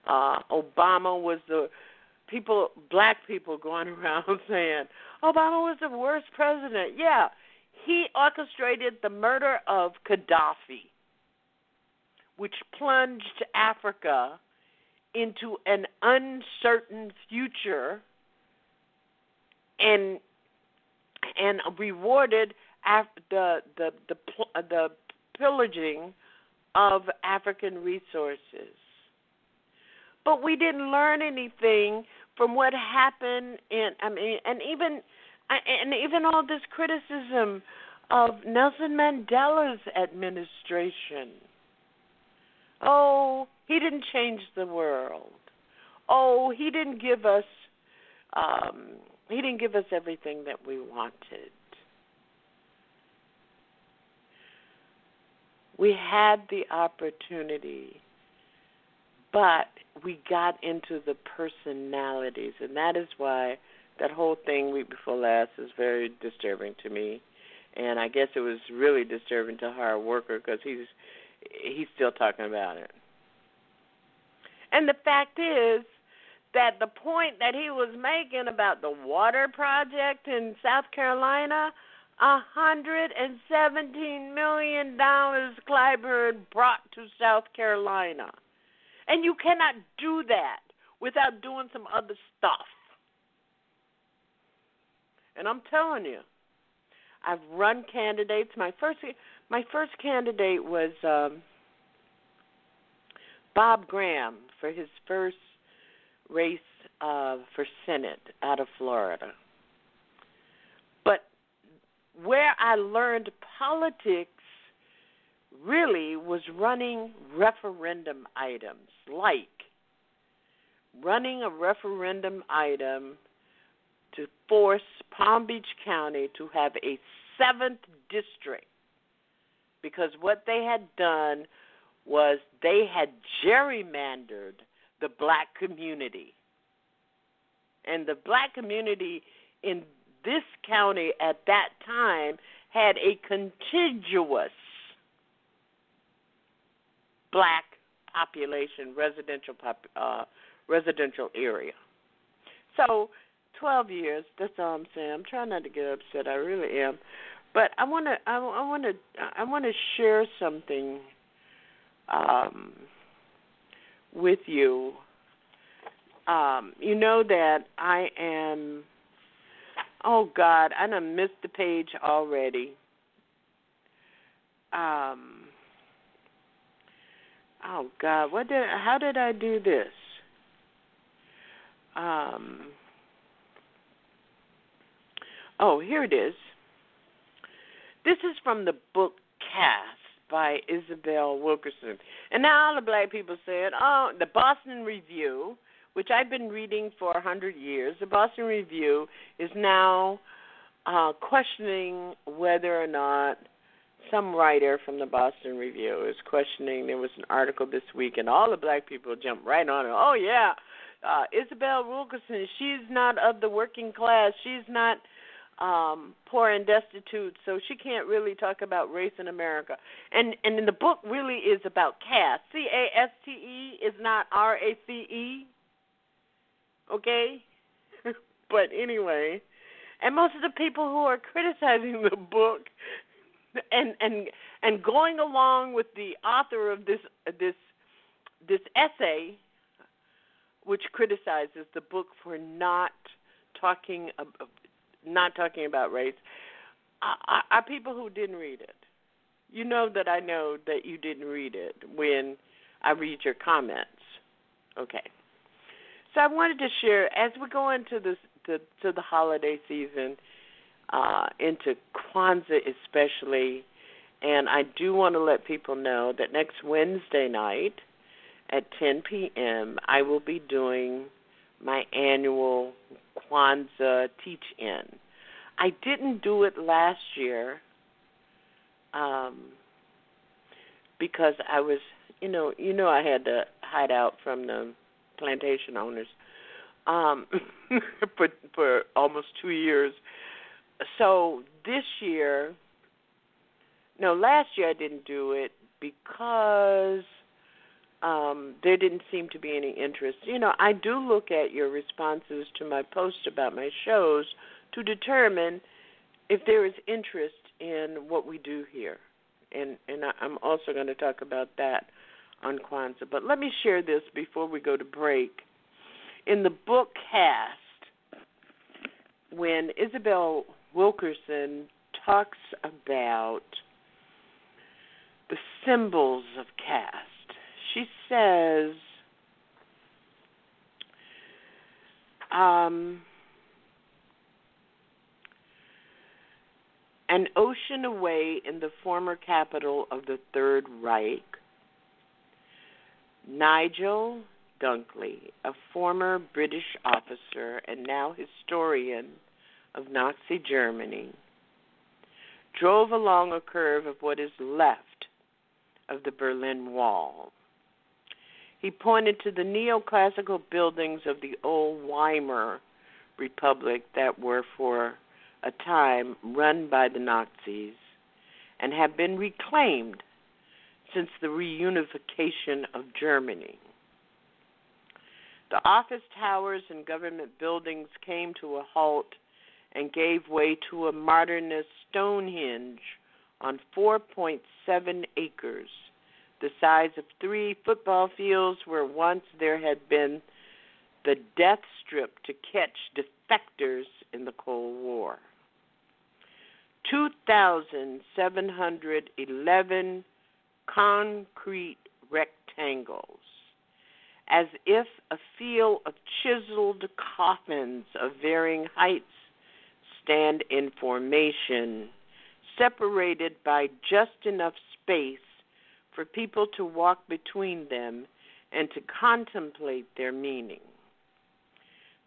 Uh, Obama was the people, black people, going (laughs) around saying, Obama was the worst president. Yeah, he orchestrated the murder of Gaddafi. which plunged Africa into an uncertain future and and rewarded af- the the the the pillaging of African resources. But we didn't learn anything from what happened and I mean and even and even all this criticism of Nelson Mandela's administration. Oh, he didn't change the world. Oh, he didn't give us um, he didn't give us everything that we wanted. We had the opportunity, but we got into the personalities, and that is why that whole thing week before last is very disturbing to me. And I guess it was really disturbing to Howard Worker because he's he's still talking about it. And the fact is that the point that he was making about the water project in South Carolina, a hundred and seventeen million dollars Clyburn brought to South Carolina. And you cannot do that without doing some other stuff. And I'm telling you, I've run candidates. My first my first candidate was um Bob Graham for his first race uh, for Senate out of Florida. But where I learned politics really was running referendum items, like running a referendum item to force Palm Beach County to have a seventh district because what they had done was they had gerrymandered the black community. And the black community in this county at that time had a contiguous black population residential pop, uh, residential area. So, 12 years, that's all I'm saying. I'm trying not to get upset. I really am. But I want to I want to I want to share something um, with you. Um, you know that I am. Oh God, I done missed the page already. Um. Oh God, what did? How did I do this? Um. Oh, here it is. This is from the book Caste by Isabel Wilkerson. And now all the black people said, oh, the Boston Review, which I've been reading for a hundred years, the Boston Review is now uh, questioning whether or not some writer from the Boston Review is questioning. There was an article this week, and all the black people jumped right on it. Oh yeah, uh, Isabel Wilkerson. She's not of the working class. She's not um, poor and destitute, so she can't really talk about race in America. And and the book really is about caste. C A S T E is not R A C E. Okay? (laughs) but anyway, and most of the people who are criticizing the book and and and going along with the author of this this this essay which criticizes the book for not talking not talking about race, are, are people who didn't read it. You know that I know that you didn't read it when I read your comments. Okay. So I wanted to share as we go into this to, to the holiday season, uh, into Kwanzaa especially, and I do want to let people know that next Wednesday night at 10 p.m. I will be doing my annual Kwanzaa teach in. I didn't do it last year um, because I was, you know, you know, I had to hide out from the plantation owners um, (laughs) for for almost two years. So this year, no, last year I didn't do it because um, there didn't seem to be any interest. You know, I do look at your responses to my post about my shows to determine if there is interest in what we do here, and and I'm also going to talk about that on Kwanzaa. But let me share this before we go to break. In the book Caste, when Isabel Wilkerson talks about the symbols of caste, she says, um, an ocean away in the former capital of the Third Reich, Nigel Dunkley, a former British officer and now historian of Nazi Germany, drove along a curve of what is left of the Berlin Wall. He pointed to the neoclassical buildings of the old Weimar Republic that were for a time run by the Nazis and have been reclaimed since the reunification of Germany. The office towers and government buildings came to a halt and gave way to a modernist Stonehenge on 4.7 acres, the size of three football fields, where once there had been the death strip to catch defectors in the Cold War. 2,711 concrete rectangles, as if a field of chiseled coffins of varying heights stand in formation, separated by just enough space for people to walk between them and to contemplate their meaning.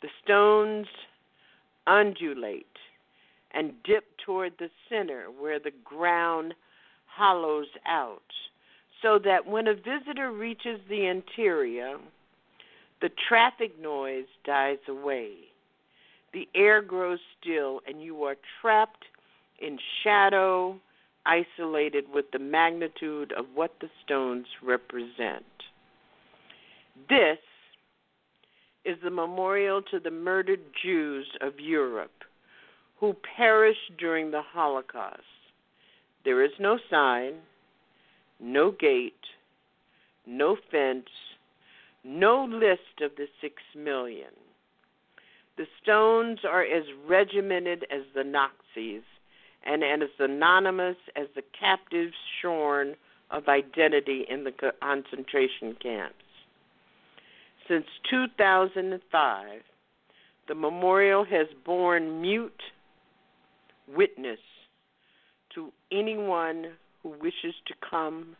The stones undulate and dip toward the center where the ground hollows out, so that when a visitor reaches the interior, the traffic noise dies away. The air grows still, and you are trapped in shadow, isolated with the magnitude of what the stones represent. This is the memorial to the murdered Jews of Europe who perished during the Holocaust. There is no sign, no gate, no fence, no list of the six million. The stones are as regimented as the Nazis and as anonymous as the captives shorn of identity in the concentration camps. Since 2005, the memorial has borne mute witness to anyone who wishes to come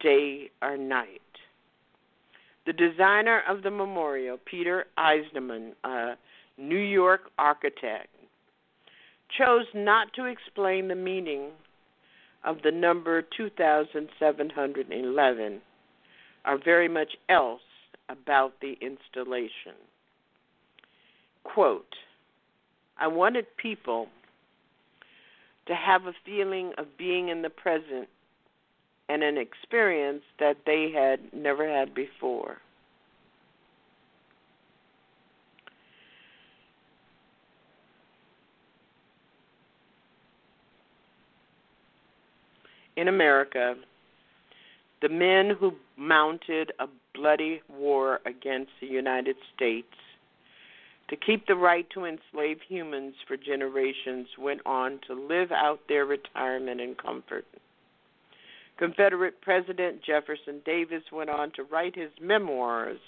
day or night. The designer of the memorial, Peter Eisenman, a New York architect, chose not to explain the meaning of the number 2711 or very much else about the installation. Quote, I wanted people to have a feeling of being in the present and an experience that they had never had before. In America, the men who mounted a bloody war against the United States to keep the right to enslave humans for generations went on to live out their retirement in comfort. Confederate President Jefferson Davis went on to write his memoirs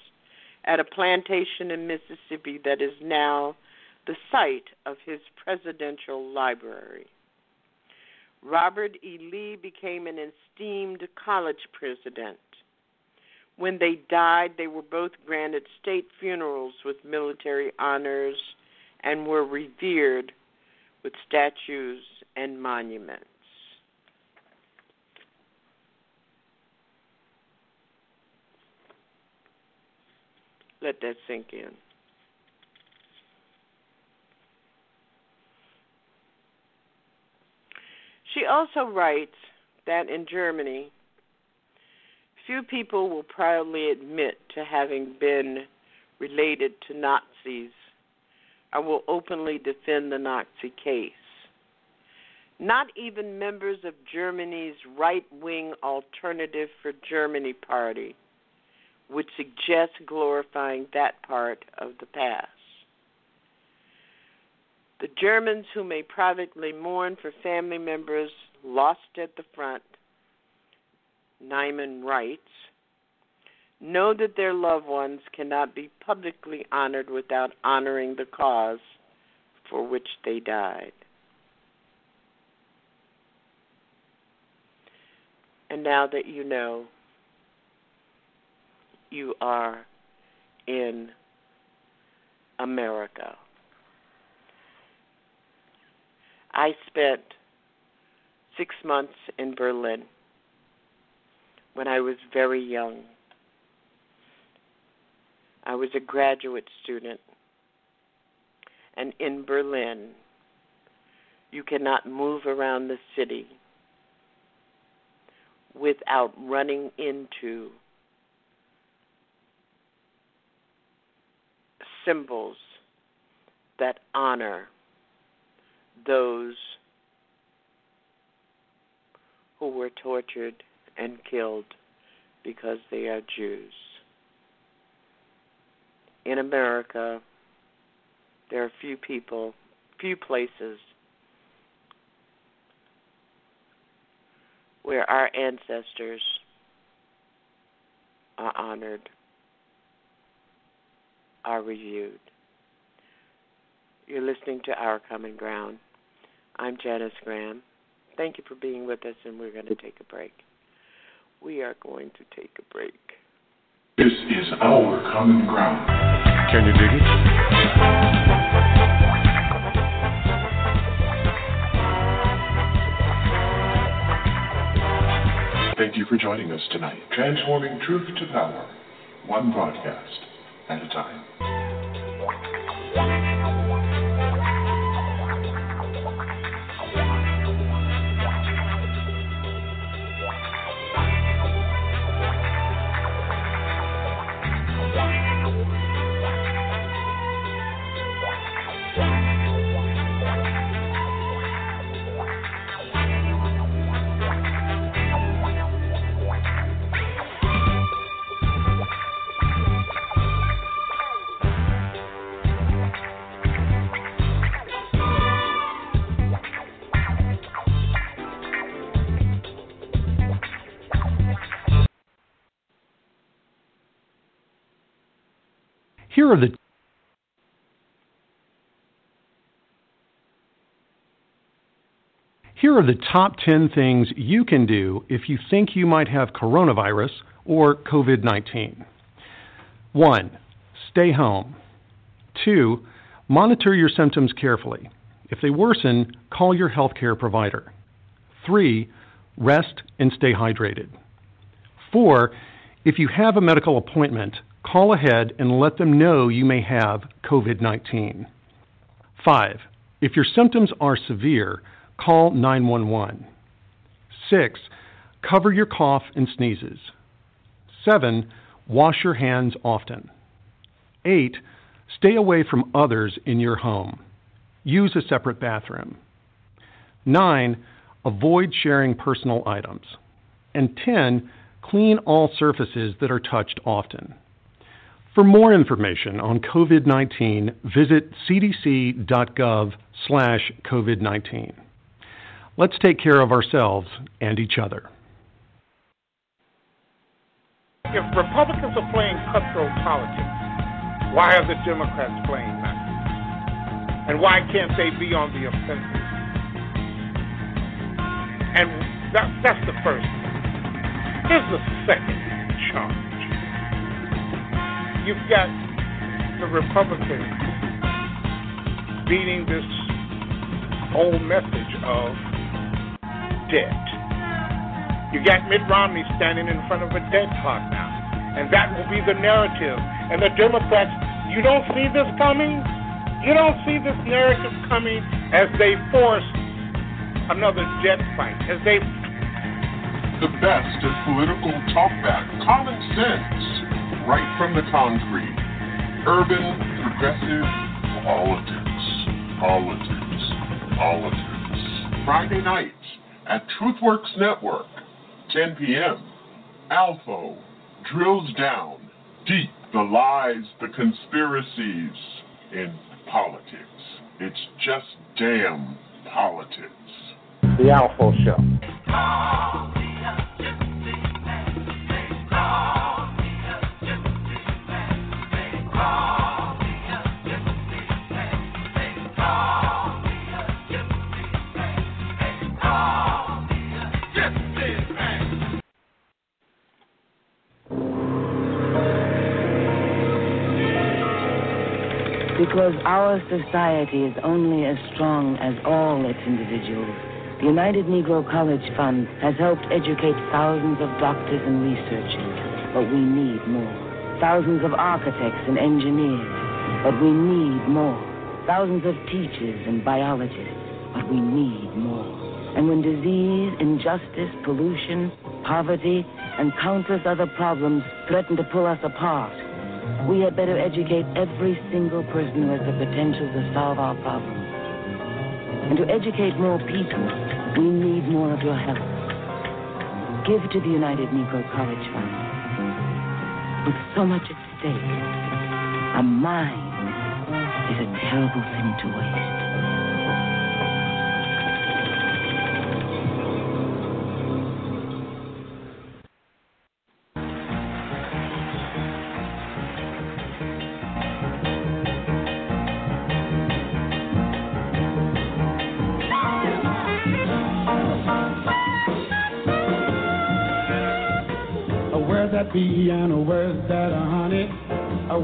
at a plantation in Mississippi that is now the site of his presidential library. Robert E. Lee became an esteemed college president. When they died, they were both granted state funerals with military honors and were revered with statues and monuments. Let that sink in. She also writes that in Germany, few people will proudly admit to having been related to Nazis or will openly defend the Nazi case. Not even members of Germany's right wing Alternative for Germany party would suggest glorifying that part of the past. The Germans who may privately mourn for family members lost at the front, Neiman writes, know that their loved ones cannot be publicly honored without honoring the cause for which they died. And now that you know, you are in America. I spent six months in Berlin when I was very young. I was a graduate student. And in Berlin, you cannot move around the city without running into symbols that honor those who were tortured and killed because they are Jews. In America, there are few people, few places where our ancestors are honored, are reviewed. You're listening to Our Common Ground. I'm Janice Graham. Thank you for being with us, and we're going to take a break. We are going to take a break. This is our common ground. Can you dig it? Thank you for joining us tonight, transforming truth to power, one broadcast at a time. Here are the Here are the top 10 things you can do if you think you might have coronavirus or COVID 19. 1. Stay home. 2. Monitor your symptoms carefully. If they worsen, call your healthcare provider. 3. Rest and stay hydrated. 4. If you have a medical appointment, call ahead and let them know you may have COVID 19. 5. If your symptoms are severe, call 911. 6. Cover your cough and sneezes. 7. Wash your hands often. 8. Stay away from others in your home. Use a separate bathroom. 9. Avoid sharing personal items. And 10. Clean all surfaces that are touched often. For more information on COVID-19, visit cdc.gov/covid19. Let's take care of ourselves and each other. If Republicans are playing cutthroat politics, why are the Democrats playing that? And why can't they be on the offensive? And that, that's the first. Here's the second charge. You've got the Republicans beating this old message of debt. You got Mitt Romney standing in front of a debt clock now. And that will be the narrative. And the Democrats, you don't see this coming? You don't see this narrative coming as they force another debt fight, as they. The best is political talkback, common sense, right from the concrete. Urban, progressive, politics, politics, politics. Friday nights at TruthWorks Network, 10 p.m. Alpha drills down deep the lies, the conspiracies in politics. It's just damn politics. The Alpha Show. Because our society is only as strong as all its individuals. The United Negro College Fund has helped educate thousands of doctors and researchers, but we need more. Thousands of architects and engineers, but we need more. Thousands of teachers and biologists, but we need more. And when disease, injustice, pollution, poverty, and countless other problems threaten to pull us apart, we had better educate every single person who has the potential to solve our problems. And to educate more people, we need more of your help. Give to the United Negro College Fund. With so much at stake, a mind is a terrible thing to waste. Where's and where's that honey?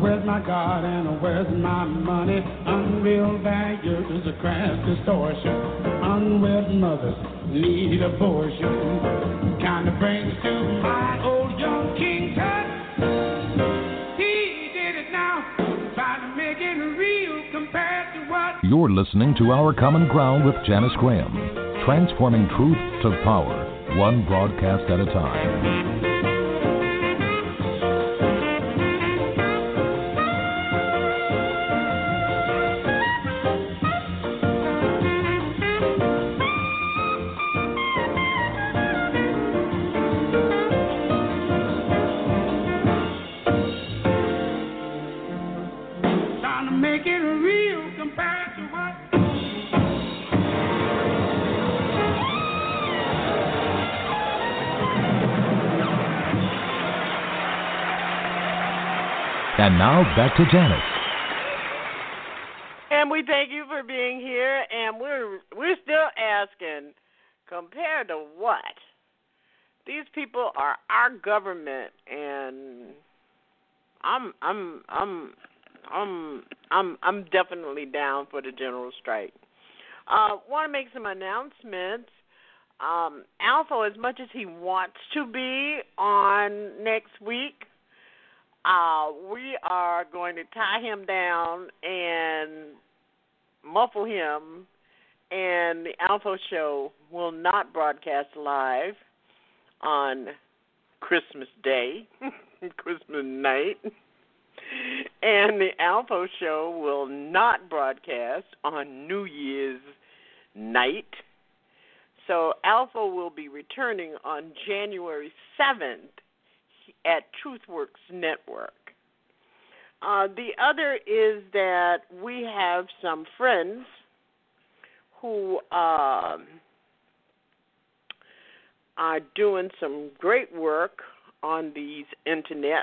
Where's my God and where's my money? Unreal values, a crass distortion. Unwed mothers need abortion. Kind of brings to my old young King Tut. He did it now, trying to make it real compared to what You're listening to Our Common Ground with Janice Graham, transforming truth to power, one broadcast at a time. And now back to Janice. And we thank you for being here. And we're we're still asking, compared to what? These people are our government, and I'm I'm I'm I'm I'm I'm definitely down for the general strike. Uh, Want to make some announcements. Um, Alpha, as much as he wants to be on next week, uh, we are going to tie him down and muffle him, and the Alpha Show will not broadcast live on Christmas Day, (laughs) Christmas night, and the Alpha Show will not broadcast on New Year's night. So Alpha will be returning on January 7th at TruthWorks Network. Uh, the other is that we have some friends who um, are doing some great work on these internets,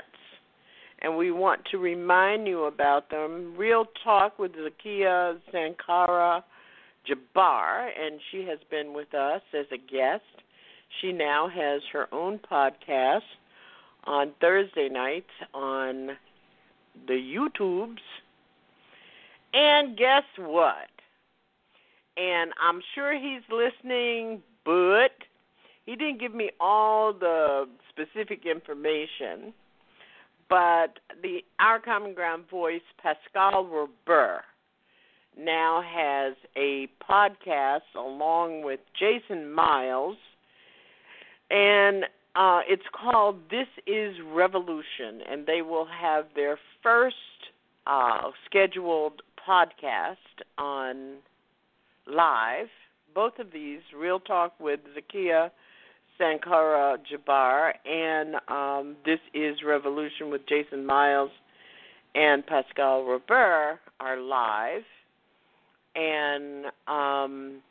and we want to remind you about them. Real Talk with Zakia Sankara Jabbar, and she has been with us as a guest. She now has her own podcast on Thursday night on the YouTubes. And guess what? And I'm sure he's listening, but he didn't give me all the specific information. But the Our Common Ground voice, Pascal Robert, now has a podcast along with Jason Myles. And uh, it's called This Is Revolution, and they will have their first uh, scheduled podcast on live both of these, Real Talk with Zakia Sankara Jabbar, and um, This is Revolution with Jason Myles and Pascal Robert, are live. And um,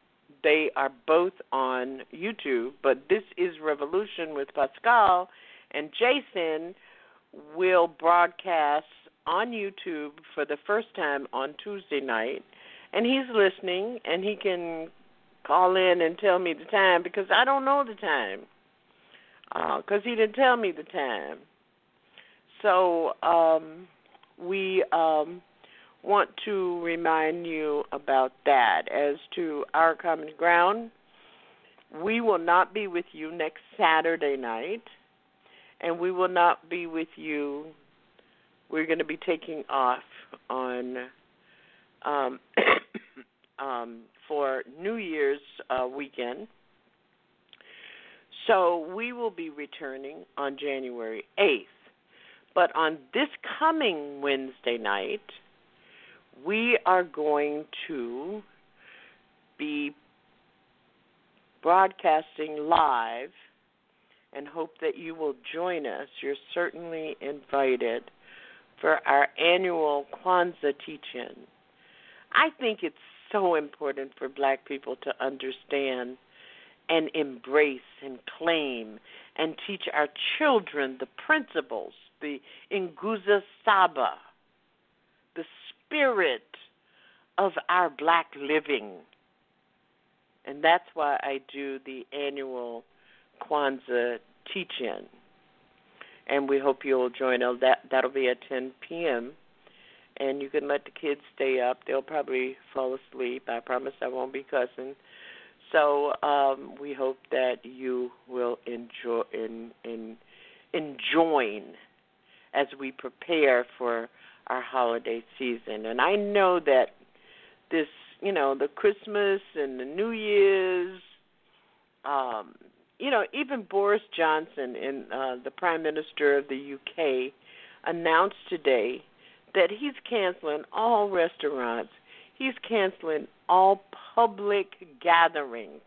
they are both on YouTube, but This is Revolution with Pascal and Jason will broadcast on YouTube for the first time on Tuesday night. And he's listening, and he can call in and tell me the time because I don't know the time because uh, he didn't tell me the time. So um, we um, want to remind you about that. As to our common ground, we will not be with you next Saturday night, and we will not be with you. We're going to be taking off on um, (coughs) um, for New Year's uh, weekend. So we will be returning on January 8th. But on this coming Wednesday night, we are going to be broadcasting live and hope that you will join us. You're certainly invited for our annual Kwanzaa teach-in. I think it's so important for black people to understand and embrace and claim and teach our children the principles, the Nguzo Saba, spirit of our black living. And that's why I do the annual Kwanzaa teach-in. And we hope you'll join us. That that'll be at 10 p.m and you can let the kids stay up. They'll probably fall asleep. I promise I won't be cussing. So um, we hope that you will enjoy in in enjoying as we prepare for our holiday season. And I know that this, you know, the Christmas and the New Year's, um, you know, even Boris Johnson, in uh, the Prime Minister of the UK, announced today that he's canceling all restaurants, he's canceling all public gatherings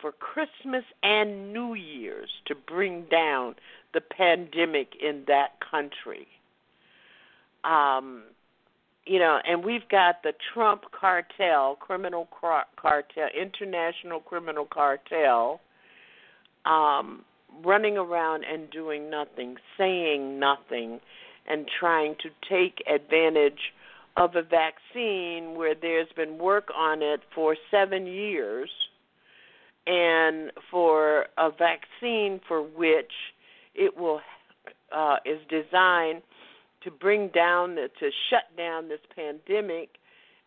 for Christmas and New Year's to bring down the pandemic in that country. Um, you know, and we've got the Trump cartel, criminal cartel, international criminal cartel, um, running around and doing nothing, saying nothing, and trying to take advantage of a vaccine where there's been work on it for seven years and for a vaccine for which it will uh, is designed to bring down to shut down this pandemic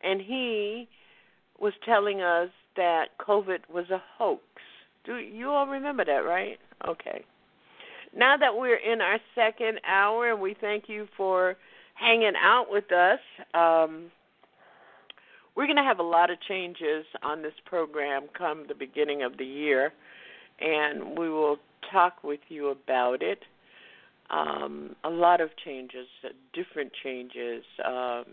and he was telling us that covid was a hoax do you all remember that right okay now that we're in our second hour, and we thank you for hanging out with us. Um, we're going to have a lot of changes on this program come the beginning of the year, and we will talk with you about it. Um, a lot of changes, different changes. Um,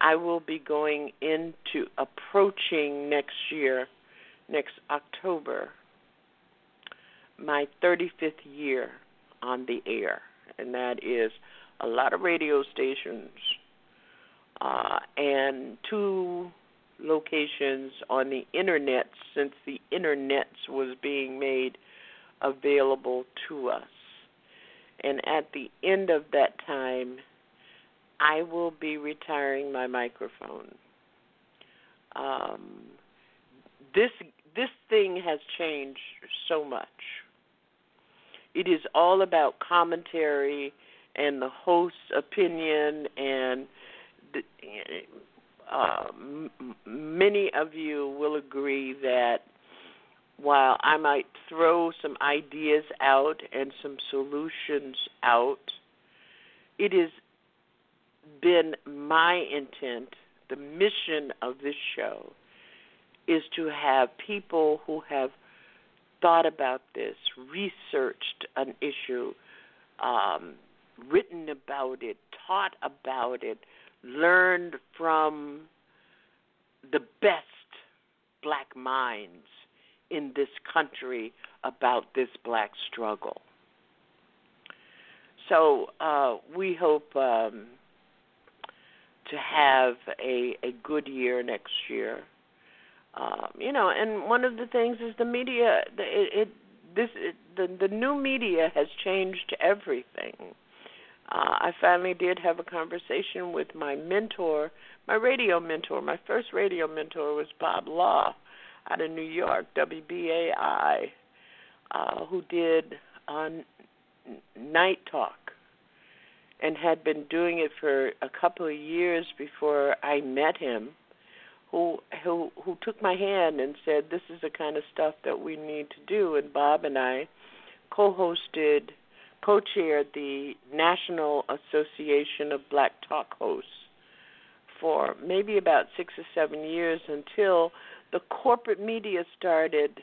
I will be going into approaching next year, next October, my 35th year on the air, and that is a lot of radio stations uh, and two locations on the internet since the internet was being made available to us. And at the end of that time, I will be retiring my microphone. Um, this this thing has changed so much it is all about commentary and the host's opinion and the, uh, many of you will agree that while I might throw some ideas out and some solutions out, it has been my intent, the mission of this show, is to have people who have – thought about this, researched an issue, um, written about it, taught about it, learned from the best black minds in this country about this black struggle. So uh, we hope um, to have a a good year next year. Um, you know, and one of the things is the media. It, it this it, the the new media has changed everything. Uh, I finally did have a conversation with my mentor, my radio mentor. My first radio mentor was Bob Law out of New York, WBAI, uh, who did uh, Night Talk and had been doing it for a couple of years before I met him who who who took my hand and said this is the kind of stuff that we need to do. And Bob and I co-hosted co-chaired the National Association of Black Talk Hosts for maybe about 6 or 7 years until the corporate media started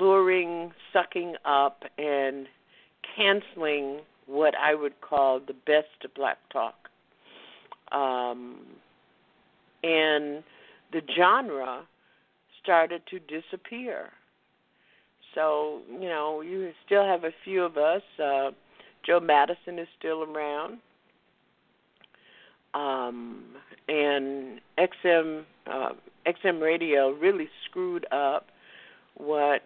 luring, sucking up and canceling what I would call the best of black talk. Um, and the genre started to disappear. So, you know, you still have a few of us. Uh, Joe Madison is still around. Um, and XM uh, XM radio really screwed up what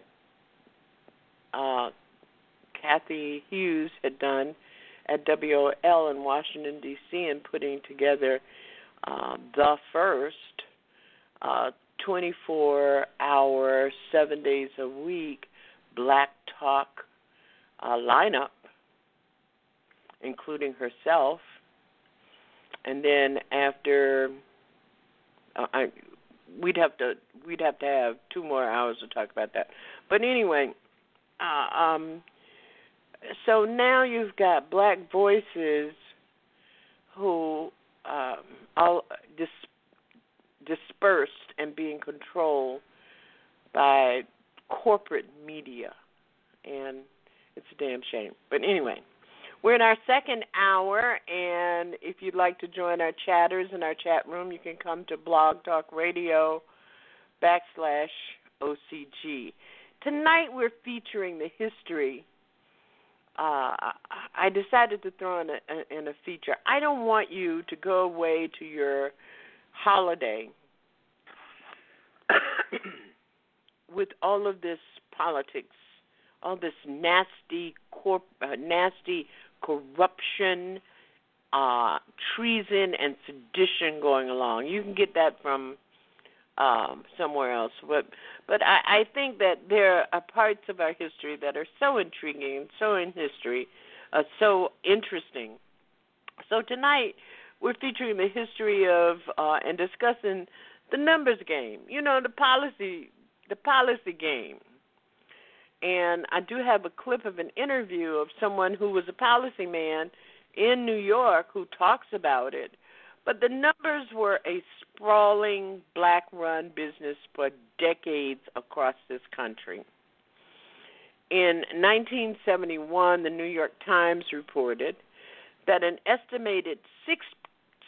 uh, Cathy Hughes had done at WOL in Washington D.C. in putting together uh, the first uh, 24 hour, seven days a week black talk uh, lineup, including herself. And then after, uh, I, we'd have to we'd have to have two more hours to talk about that. But anyway, uh, um, so now you've got black voices who um, all dis- dispersed and being controlled by corporate media, and it's a damn shame. But anyway, we're in our second hour, and if you'd like to join our chatters in our chat room, you can come to Blog Talk Radio backslash OCG. Tonight we're featuring the history uh, I decided to throw in a, in a feature. I don't want you to go away to your holiday (coughs) with all of this politics, all this nasty corp, uh, nasty corruption, uh, treason, and sedition going along. You can get that from um, somewhere else. But but I, I think that there are parts of our history that are so intriguing and so in history, uh, so interesting. So tonight we're featuring the history of uh, and discussing the numbers game. You know the policy the policy game. And I do have a clip of an interview of someone who was a policy man in New York who talks about it but the numbers were a sprawling black run business for decades across this country. In 1971, the New York Times reported that an estimated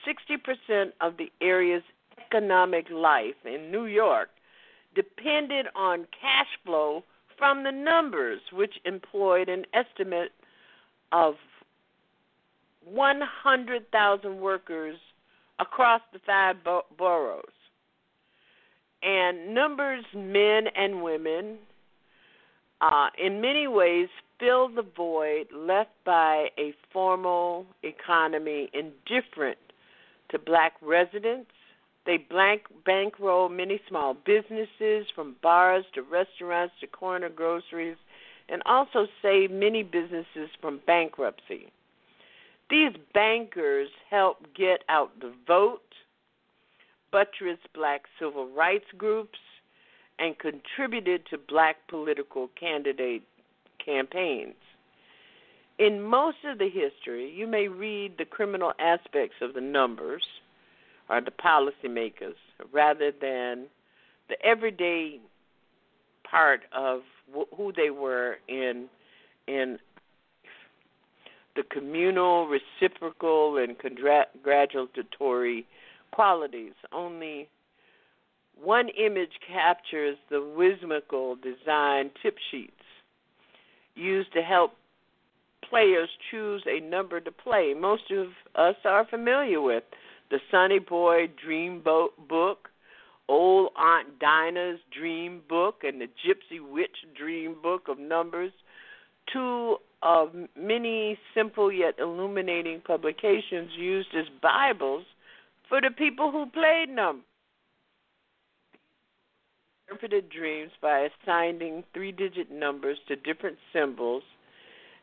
60% of the area's economic life in New York depended on cash flow from the numbers, which employed an estimate of 100,000 workers across the five boroughs. And numbers, men and women, uh, in many ways fill the void left by a formal economy indifferent to black residents. They blank, bankroll many small businesses, from bars to restaurants to corner groceries, and also save many businesses from bankruptcy. These bankers helped get out the vote, buttress black civil rights groups, and contributed to black political candidate campaigns. In most of the history, you may read the criminal aspects of the numbers or the policymakers rather than the everyday part of who they were in in the communal, reciprocal, and congratulatory qualities. Only one image captures the whimsical design tip sheets used to help players choose a number to play. Most of us are familiar with the Sonny Boy Dream Book, Old Aunt Dinah's Dream Book, and the Gypsy Witch Dream Book of Numbers, two of many simple yet illuminating publications used as Bibles for the people who played them. Interpreted dreams by assigning three digit numbers to different symbols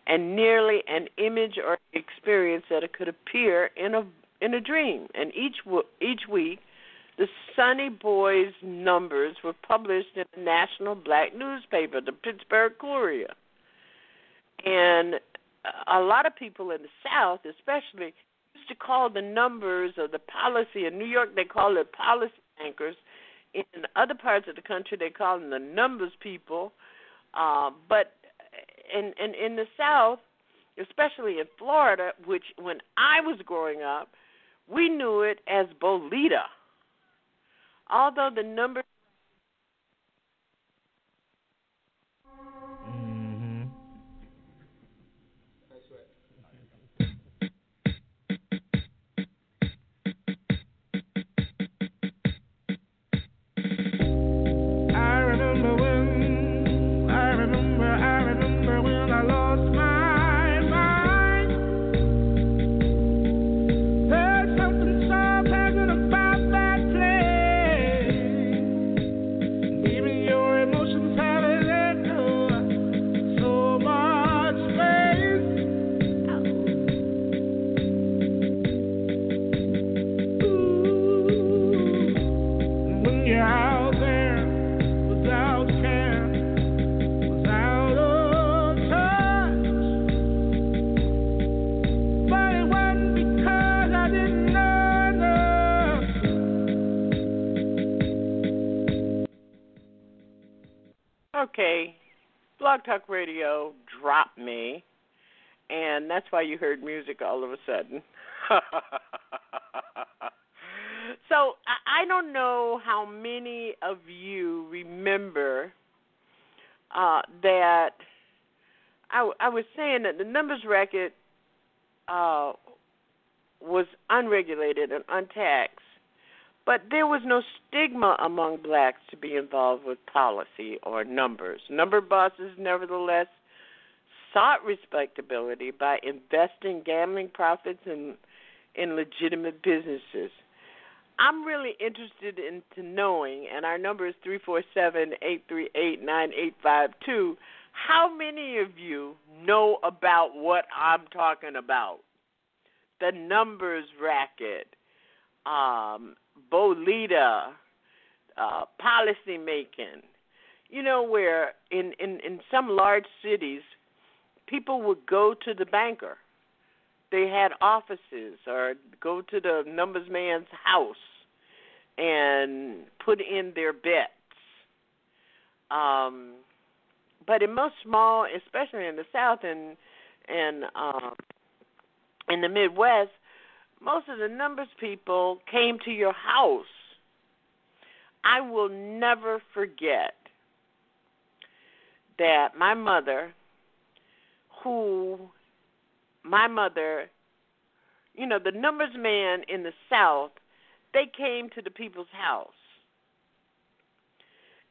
and nearly an image or experience that could appear in a in a dream. And each each week, the Sonny Boys numbers were published in a national black newspaper, the Pittsburgh Courier. And a lot of people in the South, especially, used to call the numbers of the policy. In New York, they call it policy anchors. In other parts of the country, they call them the numbers people. Uh, but in, in in the South, especially in Florida, which when I was growing up, we knew it as Bolita. Although the number okay, Blog Talk Radio dropped me, and that's why you heard music all of a sudden. (laughs) so I don't know how many of you remember uh, that I, I was saying that the numbers racket uh, was unregulated and untaxed but there was no stigma among blacks to be involved with policy or numbers. Number bosses, nevertheless, sought respectability by investing gambling profits in in legitimate businesses. I'm really interested into knowing, and our number is three four seven eight three eight nine eight five two. How many of you know about what I'm talking about? The numbers racket, um, Bolita, uh, policy making. You know, where in, in, in some large cities, people would go to the banker. They had offices or go to the numbers man's house and put in their bets. Um, but in most small, especially in the South and and um, in the Midwest, most of the numbers people came to your house. I will never forget that my mother, who my mother, you know, the numbers man in the South, they came to the people's house.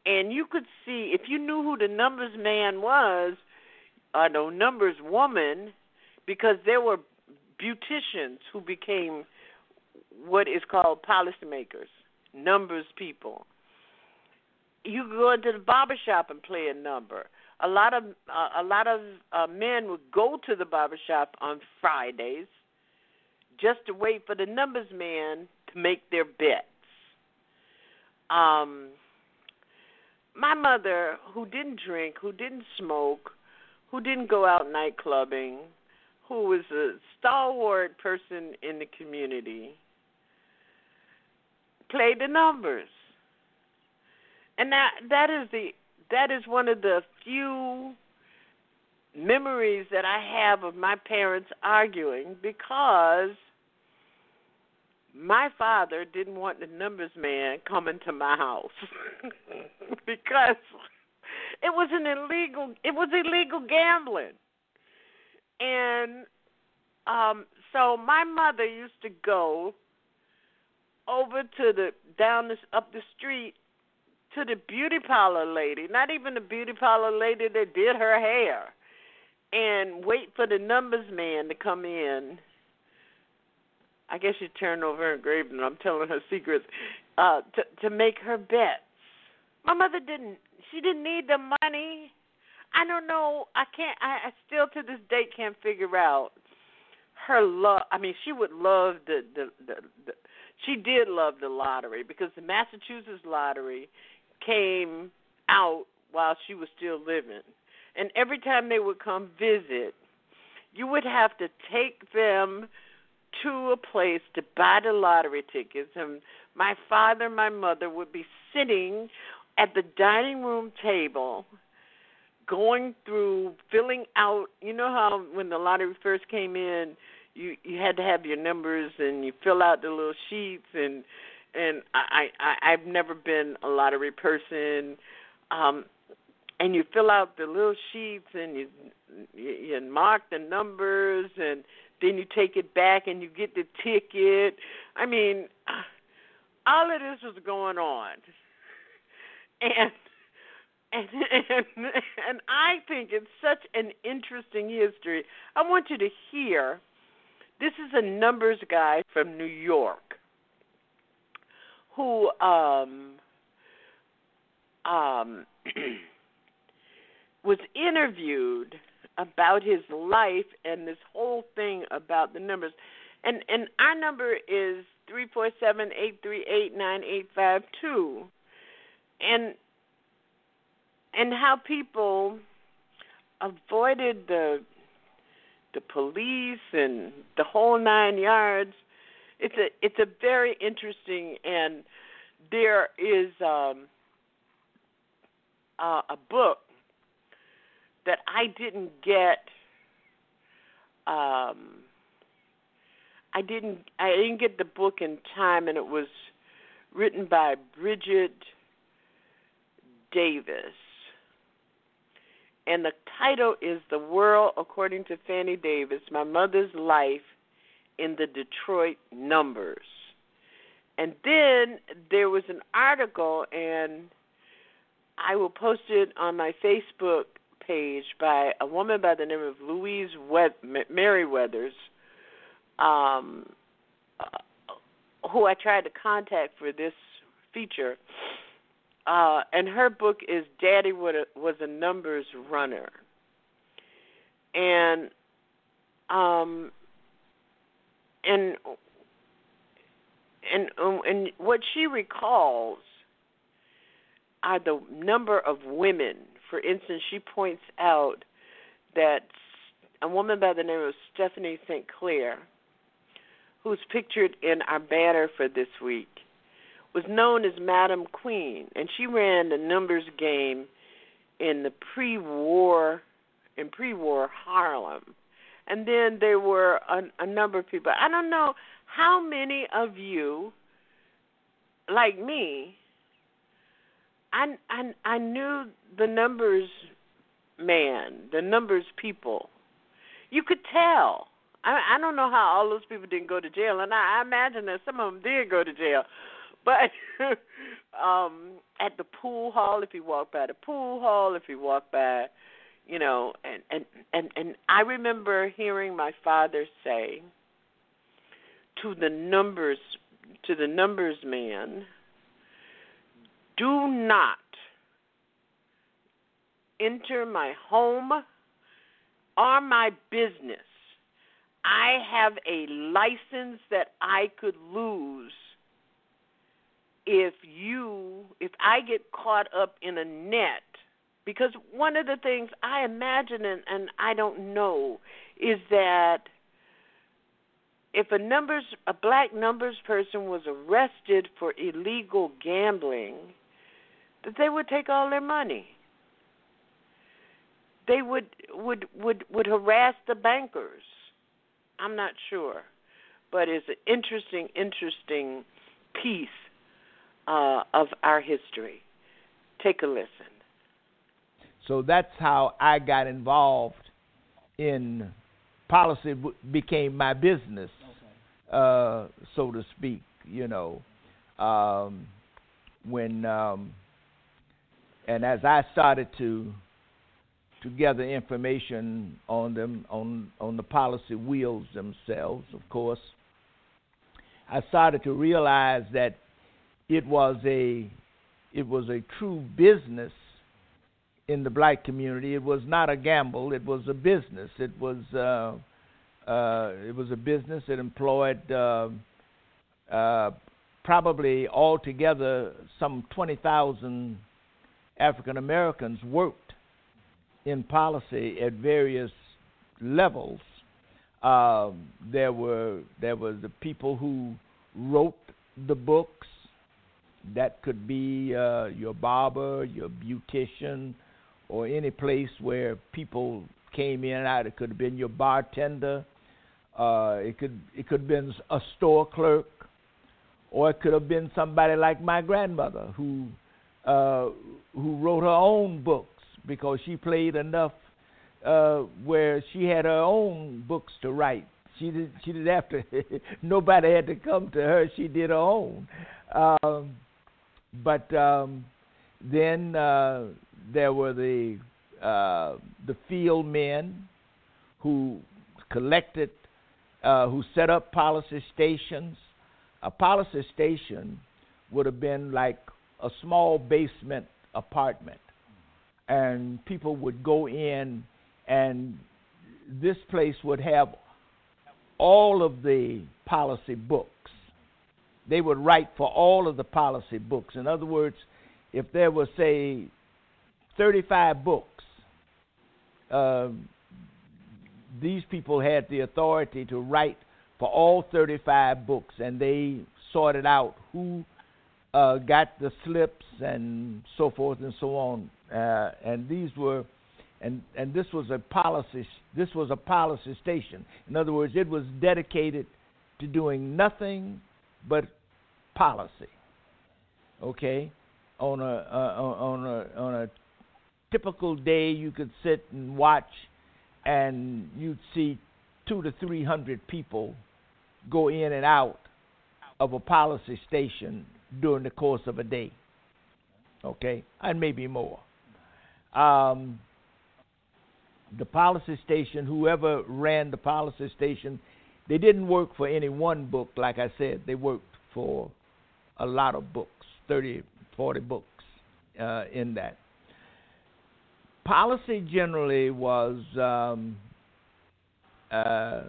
And you could see, if you knew who the numbers man was, uh, or the numbers woman, because there were beauticians who became what is called policymakers, numbers people. You go into the barber shop and play a number. A lot of uh, a lot of uh, men would go to the barber shop on Fridays just to wait for the numbers man to make their bets. Um, my mother, who didn't drink, who didn't smoke, who didn't go out night clubbing, who was a stalwart person in the community, played the numbers. And that that is the that is one of the few memories that I have of my parents arguing because my father didn't want the numbers man coming to my house (laughs) because it was an illegal it was illegal gambling and um so my mother used to go over to the down this up the street to the beauty parlor lady not even the beauty parlor lady that did her hair and wait for the numbers man to come in I guess she turned over her grave and I'm telling her secrets uh to to make her bets. My mother didn't she didn't need the money. I don't know. I can't I, I still to this day can't figure out her love I mean she would love the the, the the she did love the lottery because the Massachusetts lottery came out while she was still living. And every time they would come visit, you would have to take them to a place to buy the lottery tickets and my father and my mother would be sitting at the dining room table going through filling out you know how when the lottery first came in you you had to have your numbers and you fill out the little sheets and and I, I I've never been a lottery person um and you fill out the little sheets and you you mark the numbers and then you take it back and you get the ticket. I mean, all of this was going on, (laughs) and (laughs) and and I think it's such an interesting history. I want you to hear. This is a numbers guy from New York who um um (clears throat) was interviewed about his life and this whole thing about the numbers. And and our number is three four seven eight three eight nine eight five two. And and how people avoided the the police and the whole nine yards. It's a it's a very interesting and there is um, uh, a book that I didn't get um I didn't I didn't get the book in time and it was written by Bridgett Davis. And the title is The World According to Fannie Davis, My Mother's Life in the Detroit Numbers. And then there was an article and I will post it on my Facebook page by a woman by the name of Louise Meriwether, um, uh, who I tried to contact for this feature. Uh, and her book is Daddy Was a Numbers Runner. And um, and and um, and what she recalls are the number of women for instance, she points out that a woman by the name of Stephanie St. Clair, who's pictured in our banner for this week, was known as Madam Queen, and she ran the numbers game in the pre-war in pre-war Harlem. And then there were a, a number of people. I don't know how many of you, like me, I I I knew the numbers man, the numbers people. You could tell. I I don't know how all those people didn't go to jail, and I, I imagine that some of them did go to jail. But (laughs) um at the pool hall, if you walk by the pool hall, if you walk by, you know, and and and and I remember hearing my father say to the numbers to the numbers man do not enter my home or my business. I have a license that I could lose if you if I get caught up in a net because one of the things I imagine and, and I don't know is that if a numbers a black numbers person was arrested for illegal gambling that they would take all their money. They would would would would harass the bankers. I'm not sure, but it's an interesting, interesting piece uh, of our history. Take a listen. So that's how I got involved in policy. Became my business, okay. uh, so to speak. You know, um, when um, and as I started to to gather information on them on on the policy wheels themselves, of course, I started to realize that it was a it was a true business in the black community. It was not a gamble. It was a business. It was uh, uh, it was a business that employed uh, uh, probably altogether some twenty thousand African Americans worked in policy at various levels. Um, there were there were the people who wrote the books. That could be uh, your barber, your beautician, or any place where people came in and out. It could have been your bartender. Uh, it could it could have been a store clerk, or it could have been somebody like my grandmother who uh, who wrote her own books because she played enough uh, where she had her own books to write. She did. She didn't have to. (laughs) nobody had to come to her. She did her own. Um, but um, then uh, there were the uh, the field men who collected, uh, who set up policy stations. A policy station would have been like a small basement apartment, and people would go in, and this place would have all of the policy books. They would write for all of the policy books. In other words, if there were, say, 35 books, uh, these people had the authority to write for all 35 books, and they sorted out who uh, got the slips and so forth and so on. Uh, and these were, and and this was a policy. This was a policy station. In other words, it was dedicated to doing nothing but policy. Okay, on a uh, on a on a typical day, you could sit and watch, and you'd see two to three hundred people go in and out of a policy station during the course of a day. Okay, and maybe more. Um, the policy station, whoever ran the policy station, they didn't work for any one book, like I said. They worked for a lot of books 30, 40 books uh, in that. Policy generally was um, uh,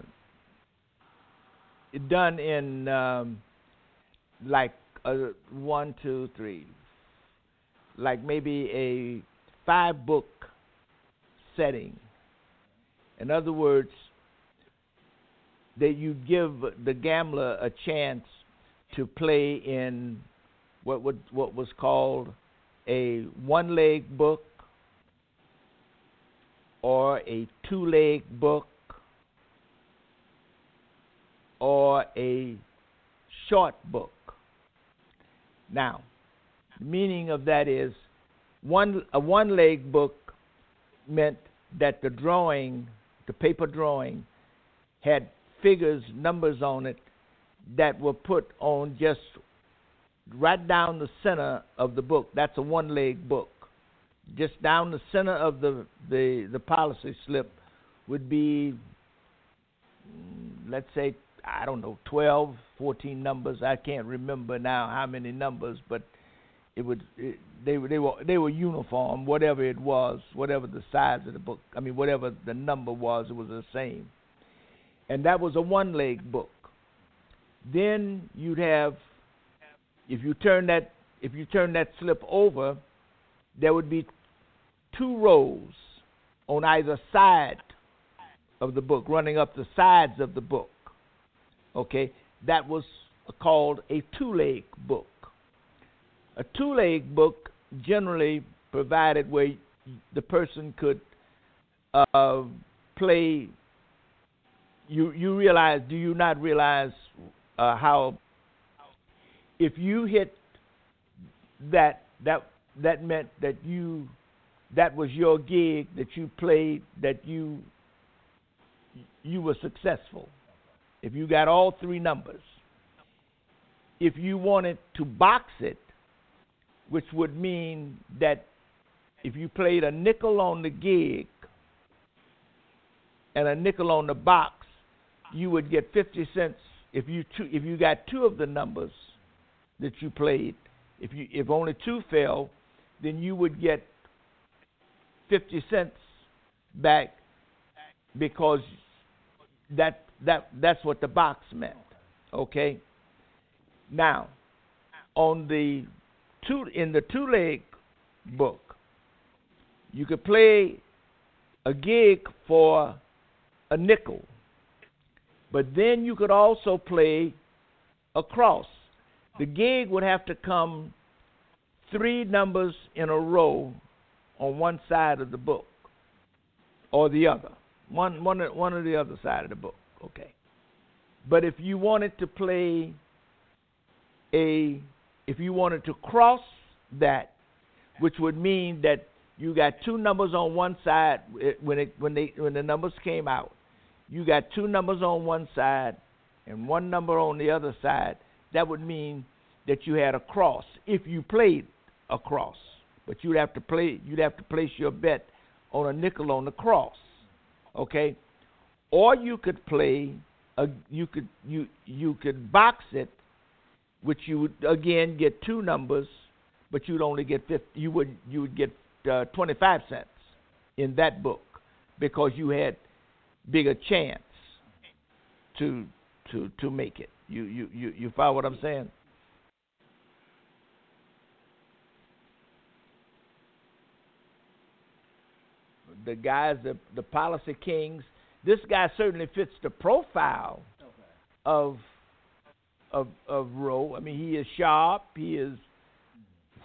done in um, like a one, two, three, like maybe a five book setting. In other words, that you give the gambler a chance to play in what would, what was called a one leg book or a two leg book or a short book. Now, the meaning of that is one a one leg book meant that the drawing, the paper drawing, had figures, numbers on it that were put on just right down the center of the book. That's a one leg book. Just down the center of the, the, the policy slip would be, mm, let's say, I don't know, 12, 14 numbers. I can't remember now how many numbers, but it would it, they they were they were uniform, whatever it was, whatever the size of the book. I mean, whatever the number was, it was the same. And that was a one-leg book. Then you'd have, if you turn that if you turn that slip over, there would be two rows on either side of the book, running up the sides of the book. Okay, that was called a two-leg book. A two-leg book generally provided where the person could uh, play you you realize? Do you not realize uh, how if you hit that that that meant that you that was your gig that you played that you you were successful if you got all three numbers if you wanted to box it which would mean that if you played a nickel on the gig and a nickel on the box you would get 50 cents if you two, if you got two of the numbers that you played if you if only two fell then you would get 50 cents back because that that that's what the box meant. Okay? Now, on the two in the two leg book, you could play a gig for a nickel. But then you could also play a cross. The gig would have to come three numbers in a row on one side of the book or the other. One one one or the other side of the book. Okay. But if you wanted to play a if you wanted to cross that, which would mean that you got two numbers on one side eh, when it when they when the numbers came out, you got two numbers on one side and one number on the other side. That would mean that you had a cross if you played a cross. But you'd have to play you'd have to place your bet on a nickel on the cross. Okay? Or you could play a you could you you could box it which you would again get two numbers but you'd only get 50, you would you would get uh, 25 cents in that book because you had bigger chance to to to make it. You you you you follow what I'm saying? the guys, the the policy kings. This guy certainly fits the profile okay. of of of Roe. I mean, he is sharp. He is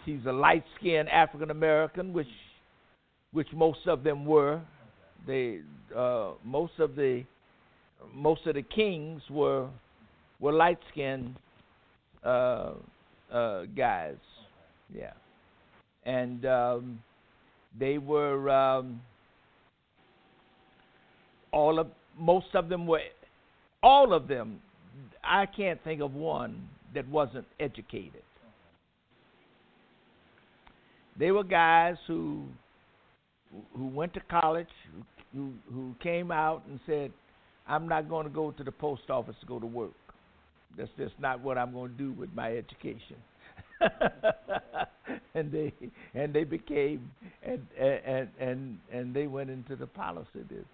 he's a light skinned African American, which which most of them were. They uh, most of the most of the kings were were light skinned uh, uh, guys. Yeah, and um, they were. Um, all of most of them were all of them I can't think of one that wasn't educated. They were guys who who went to college, who who came out and said, "I'm not going to go to the post office to go to work. That's just not what I'm going to do with my education." (laughs) and they and they became and and and and they went into the policy business.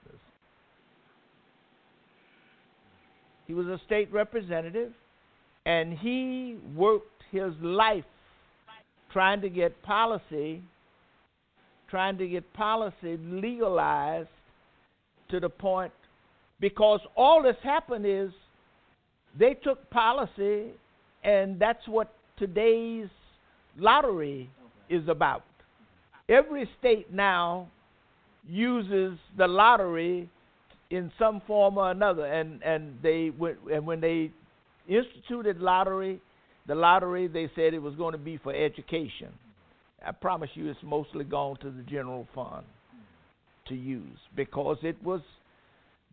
He was a state representative, and he worked his life trying to get policy, trying to get policy legalized to the point because all that's happened is they took policy, and that's what today's lottery is about. Every state now uses the lottery in some form or another. And and they and when they instituted lottery, the lottery they said it was going to be for education. I promise you, it's mostly gone to the general fund to use because it was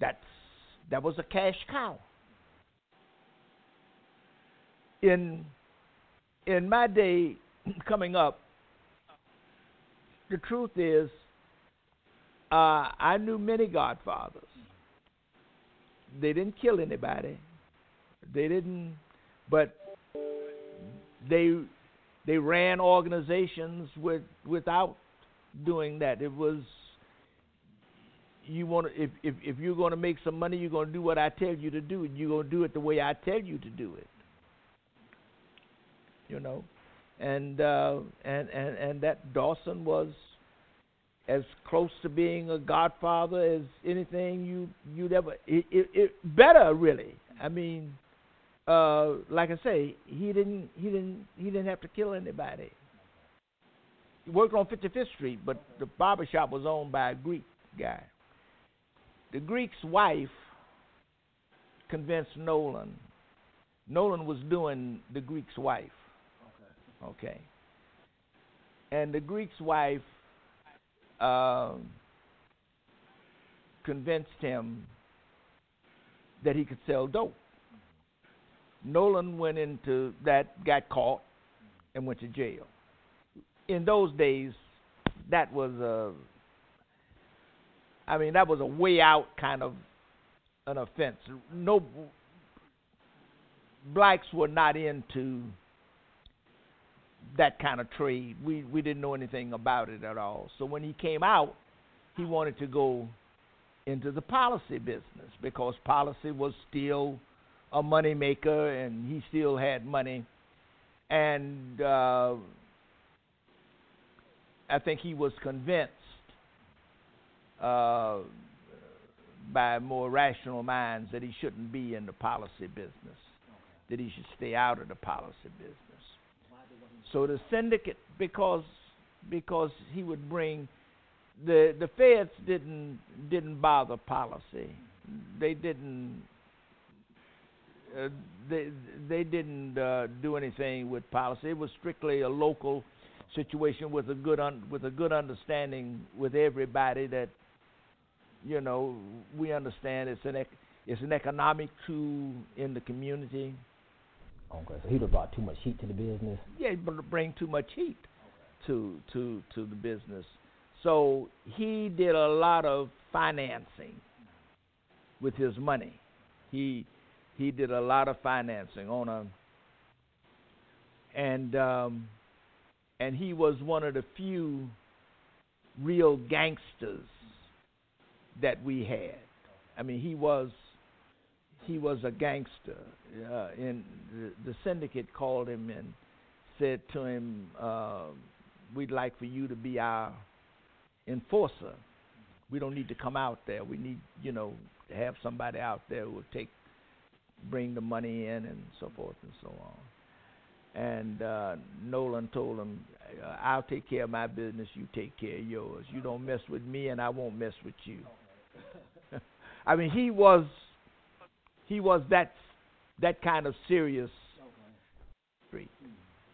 that's that was a cash cow. In in my day (clears throat) coming up, the truth is, uh, I knew many godfathers they didn't kill anybody. They didn't, but they they ran organizations with without doing that. It was you want to if if if you're going to make some money, you're going to do what I tell you to do, and you're going to do it the way I tell you to do it. You know, and uh, and and and that Dawson was as close to being a godfather as anything you you'd ever it, it, it better really. I mean uh like i say he didn't he didn't he didn't have to kill anybody. He worked on 55th street but the barber shop was owned by a greek guy the greek's wife convinced Nolan. Nolan was doing the Greek's wife. Okay. Okay. And the Greek's wife uh, convinced him that he could sell dope. Nolan went into that, got caught, and went to jail. In those days, that was a, I mean, that was a way out kind of an offense. No, blacks were not into that kind of trade. We we didn't know anything about it at all. So when he came out, he wanted to go into the policy business because policy was still a money maker and he still had money and uh, I think he was convinced uh, by more rational minds that he shouldn't be in the policy business, that he should stay out of the policy business. So the syndicate, because because he would bring the the feds didn't didn't bother policy. They didn't uh, they they didn't uh, do anything with policy. It was strictly a local situation with a good un, with a good understanding with everybody that you know we understand it's an ec- it's an economic tool in the community. Okay, so he would have brought too much heat to the business. Yeah, but bring too much heat to to to the business. So he did a lot of financing with his money. He he did a lot of financing on a and um, and he was one of the few real gangsters that we had. I mean, he was he was a gangster. Uh, and the, the syndicate called him and said to him, uh, "We'd like for you to be our enforcer. We don't need to come out there. We need, you know, to have somebody out there who will take, bring the money in and so forth and so on. And uh, Nolan told him, I'll take care of my business. You take care of yours. You don't mess with me, and I won't mess with you. I mean, he was, he was that, that kind of serious. Street.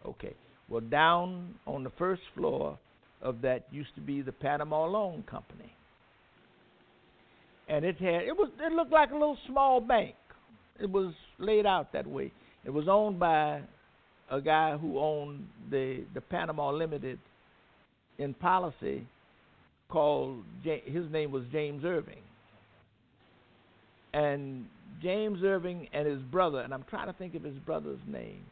Okay. Well, down on the first floor of that used to be the Panama Loan Company. And it had it was it looked like a little small bank. It was laid out that way. It was owned by a guy who owned the the Panama Limited in policy called his name was James Irving. And James Irving and his brother, and I'm trying to think of his brother's name.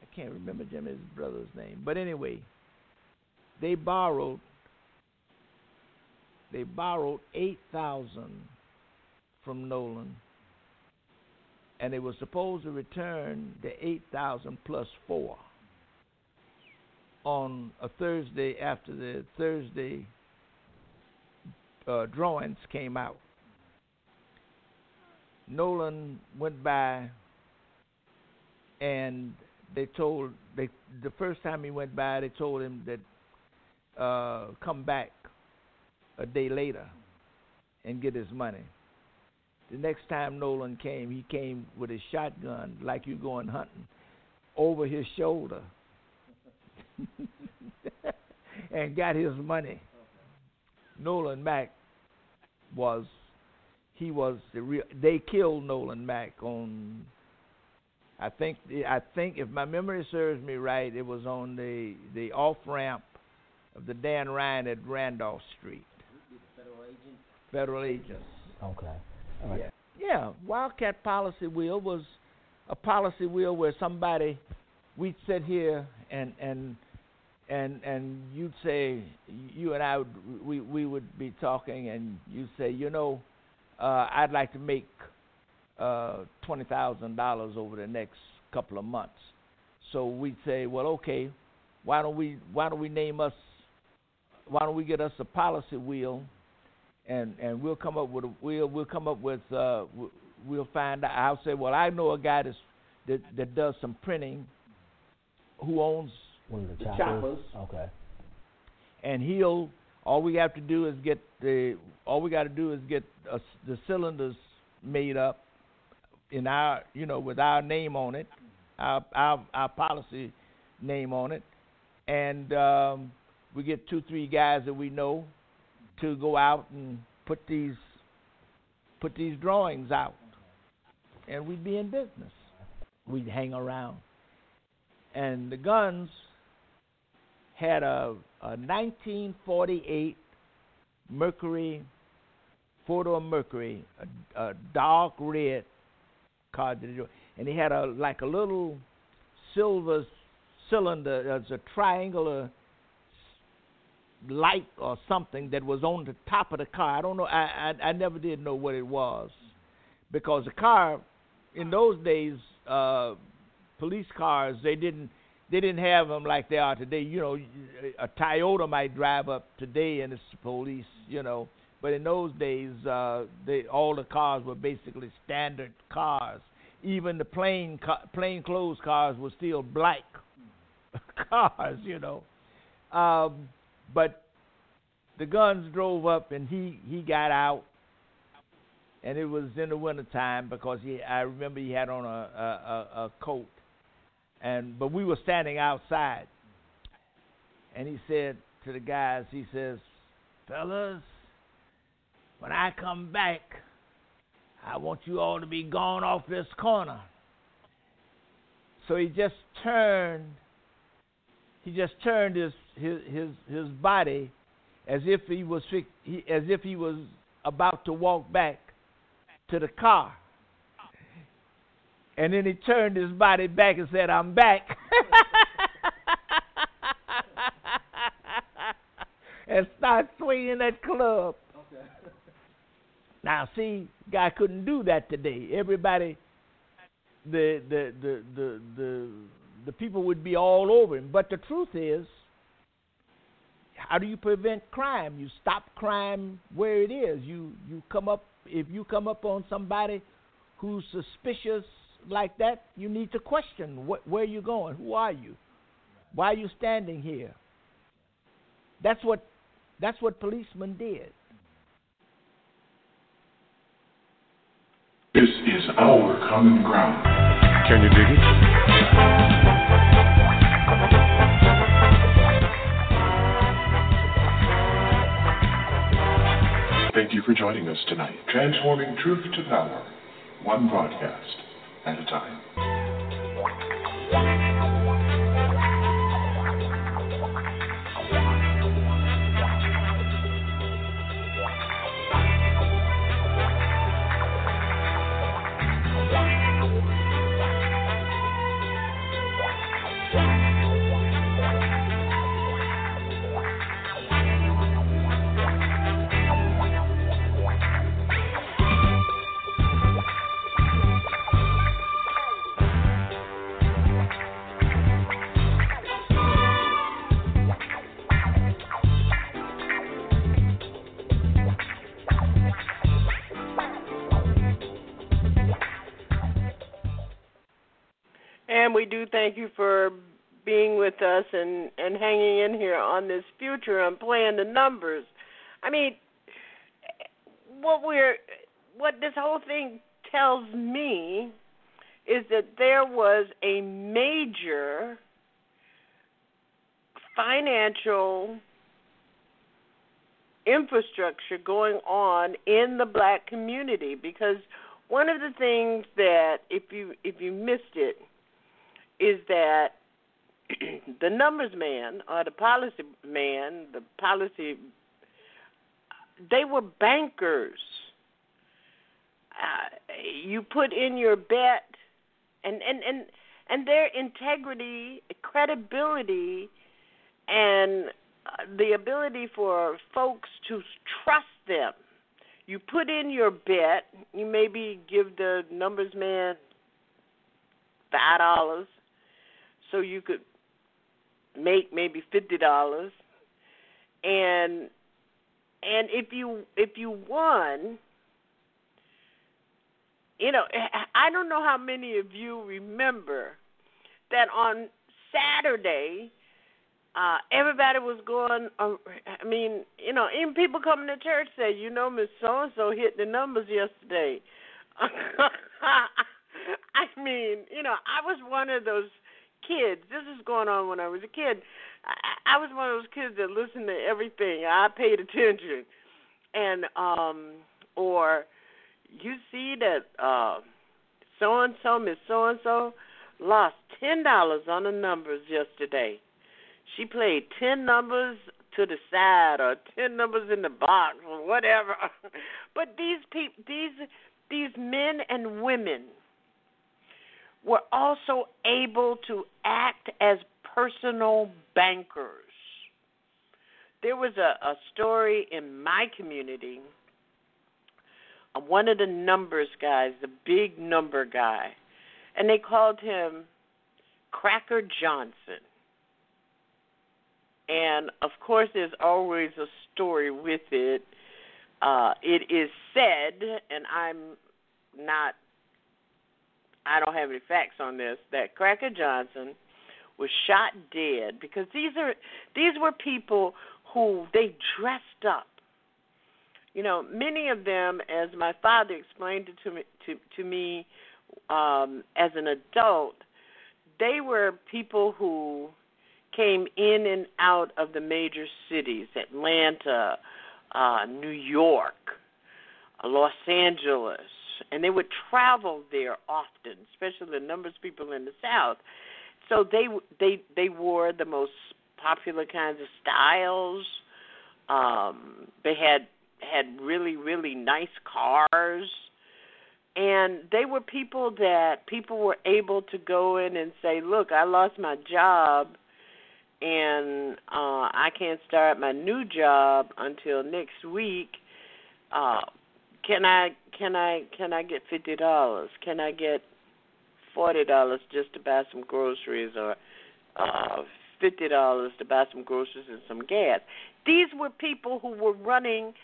I can't remember Jimmy's brother's name. But anyway, they borrowed they borrowed eight thousand from Nolan and they were supposed to return the eight thousand plus four on a Thursday after the Thursday uh, drawings came out. Nolan went by and they told they the first time he went by they told him that uh, come back a day later and get his money. The next time Nolan came, he came with his shotgun like you going hunting over his shoulder (laughs) and got his money. Nolan Mack was he was the real they killed Nolan Mack on I think I think if my memory serves me right, it was on the the off ramp of the Dan Ryan at Randolph Street. Federal agent. Federal agents. Okay. All right. Yeah. Yeah. Wildcat policy wheel was a policy wheel where somebody we'd sit here and and and and you'd say you and I would we we would be talking and you'd say you know uh, I'd like to make uh, twenty thousand dollars over the next couple of months. So we'd say, well, okay, why don't we why don't we name us why don't we get us a policy wheel, and and we'll come up with a we'll we'll come up with uh we'll find out. I'll say, well, I know a guy that's, that that does some printing, who owns One of the, the choppers. choppers. Okay. and he'll all we have to do is get the all we got to do is get uh the cylinders made up in our you know with our name on it, our our, our policy name on it, and um, we get two three guys that we know to go out and put these put these drawings out, and we'd be in business. We'd hang around, and the guns had a, a 1948 Mercury Ford or Mercury, a, a dark red car, and he had a like a little silver cylinder, as a triangular light or something that was on the top of the car. I don't know. I I, I never did know what it was because the car in those days, uh, police cars they didn't they didn't have them like they are today. You know, a Toyota might drive up today and it's police. You know, but in those days, uh, they all the cars were basically standard cars. Even the plain plain clothes cars were still black (laughs) cars. You know. Um, but the guns drove up and he he got out and it was in the winter time because he I remember he had on a, a, a coat and but we were standing outside and he said to the guys he says fellas when I come back I want you all to be gone off this corner so he just turned he just turned his his his, his body as if he was as if he was about to walk back to the car. And then he turned his body back and said, "I'm back." (laughs) and start swinging that club. Okay. Now, see, guy couldn't do that today. Everybody, the the the the the the people would be all over him. But the truth is, how do you prevent crime? You stop crime where it is. You you come up if you come up on somebody who's suspicious like that, you need to question what, where you going. Who are you? Why are you standing here? That's what that's what policemen did. This is our common ground. Can you dig it? Thank you for joining us tonight, transforming truth to power, one broadcast at a time. We do thank you for being with us and and hanging in here on this future and playing the numbers. I mean, what we're what this whole thing tells me is that there was a major financial infrastructure going on in the black community because one of the things that if you if you missed it is that (clears throat) the numbers man or the policy man, the policy, they were bankers. Uh, you put in your bet, and and and and their integrity, credibility, and uh, the ability for folks to trust them. You put in your bet. You maybe give the numbers man five dollars so you could make maybe fifty dollars. And and if you if you won you know i don't know how many of you remember that on saturday uh everybody was going uh, i mean you know even people coming to church say you know miss so and so hit the numbers yesterday. (laughs) I mean, you know, I was one of those kids. This is going on when I was a kid. I, I was one of those kids that listened to everything. I paid attention, and um, or you see that so and so, Miss so and so, lost ten dollars on the numbers yesterday. She played ten numbers to the side or ten numbers in the box or whatever. (laughs) but these people, these these men and women were also able to act as personal bankers. There was a, a story in my community. Uh, one of the numbers guys, the big number guy, and they called him Cracker Johnson. And of course, there's always a story with it. Uh, it is said, and I'm not, I don't have any facts on this, that Cracker Johnson was shot dead because these are these were people who they dressed up. You know, many of them, as my father explained it to me to to me um, as an adult, they were people who came in and out of the major cities Atlanta, uh, New York, uh, Los Angeles, and they would travel there often, especially the numbers of people in the South. So they they they wore the most popular kinds of styles. Um, they had had really really nice cars and they were people that people were able to go in and say, "Look, I lost my job and uh I can't start my new job until next week. Uh can I can I can I get fifty dollars? Can I get forty dollars just to buy some groceries or uh fifty dollars to buy some groceries and some gas? These were people who were running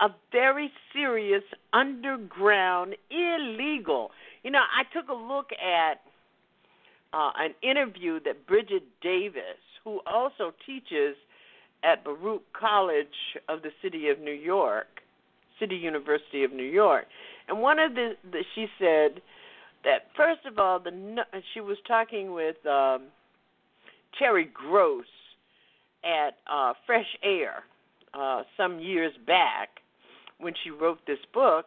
a very serious underground illegal. You know, I took a look at uh, an interview that Bridgett Davis who also teaches at Baruch College of the City of New York, City University of New York. And one of the, the she said that first of all, the she was talking with um, Terry Gross at uh, Fresh Air uh, some years back when she wrote this book.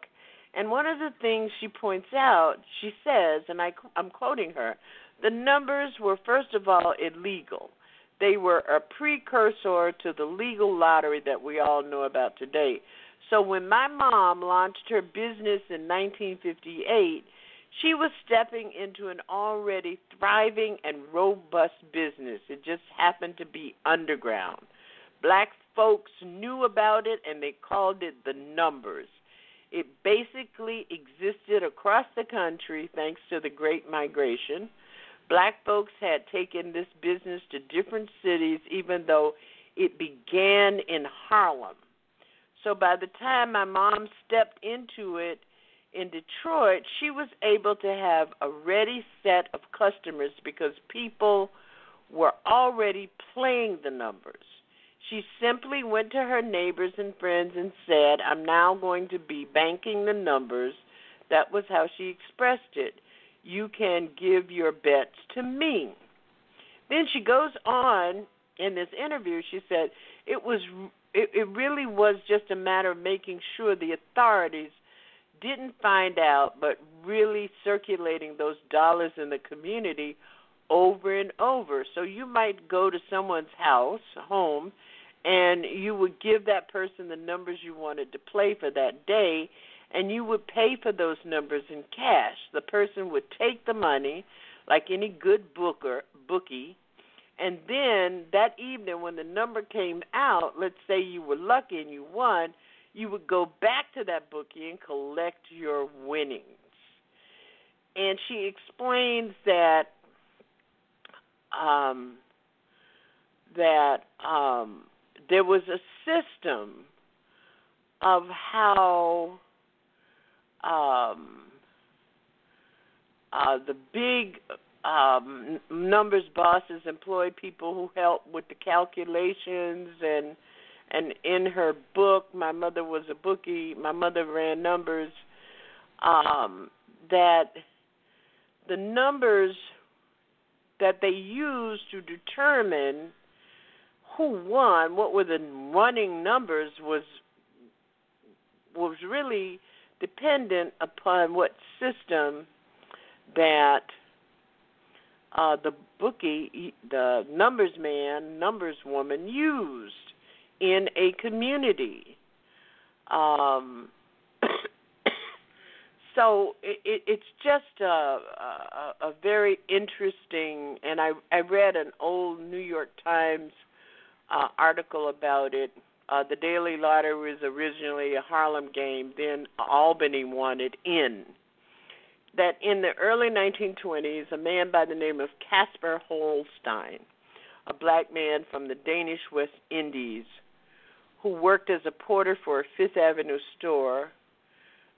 And one of the things she points out, she says, and I, I'm quoting her, the numbers were first of all illegal. They were a precursor to the legal lottery that we all know about today. So when my mom launched her business in 1958, she was stepping into an already thriving and robust business. It just happened to be underground. Black folks knew about it and they called it the numbers. It basically existed across the country thanks to the Great Migration black folks had taken this business to different cities, even though it began in Harlem. So by the time my mom stepped into it in Detroit, she was able to have a ready set of customers because people were already playing the numbers. She simply went to her neighbors and friends and said, I'm now going to be banking the numbers. That was how she expressed it you can give your bets to me. Then she goes on in this interview. She said it was it, it really was just a matter of making sure the authorities didn't find out, but really circulating those dollars in the community over and over. So you might go to someone's house, home, and you would give that person the numbers you wanted to play for that day, and you would pay for those numbers in cash. The person would take the money, like any good booker bookie, and then that evening when the number came out, let's say you were lucky and you won, you would go back to that bookie and collect your winnings. And she explains that um, that um, there was a system of how um, uh, the big um, numbers bosses employ people who help with the calculations and and in her book, my mother was a bookie. My mother ran numbers. Um, that the numbers that they used to determine who won, what were the running numbers, was was really dependent upon what system that uh, the bookie, the numbers man, numbers woman used in a community. Um, (coughs) so it, it, it's just a, a, a very interesting, and I I read an old New York Times uh, article about it. Uh, the Daily Lottery was originally a Harlem game, then Albany it in. That in the early 1920s, a man by the name of Casper Holstein, a black man from the Danish West Indies, who worked as a porter for a Fifth Avenue store,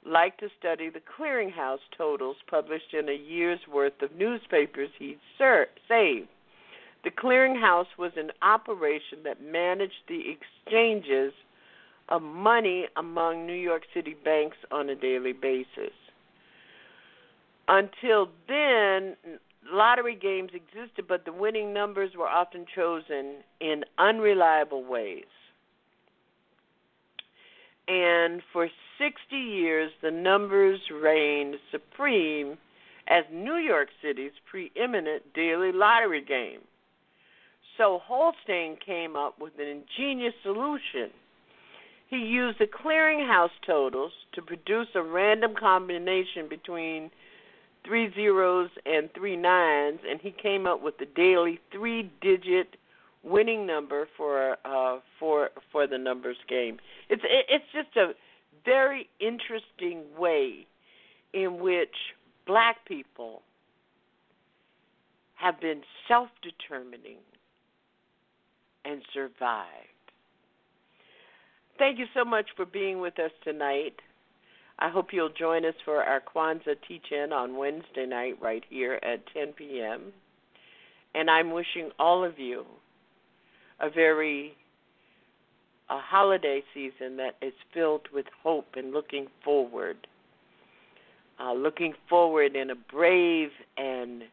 liked to study the clearinghouse totals published in a year's worth of newspapers he'd ser- saved. The clearinghouse was an operation that managed the exchanges of money among New York City banks on a daily basis. Until then, lottery games existed, but the winning numbers were often chosen in unreliable ways. And for 60 years, the numbers reigned supreme as New York City's preeminent daily lottery game. So Holstein came up with an ingenious solution. He used the clearinghouse totals to produce a random combination between three zeros and three nines, and he came up with the daily three-digit winning number for uh, for for the numbers game. It's it's just a very interesting way in which black people have been self-determining and survived. Thank you so much for being with us tonight. I hope you'll join us for our Kwanzaa teach in on Wednesday night right here at 10 p.m. And I'm wishing all of you a very a holiday season that is filled with hope and looking forward. Uh, looking forward in a brave and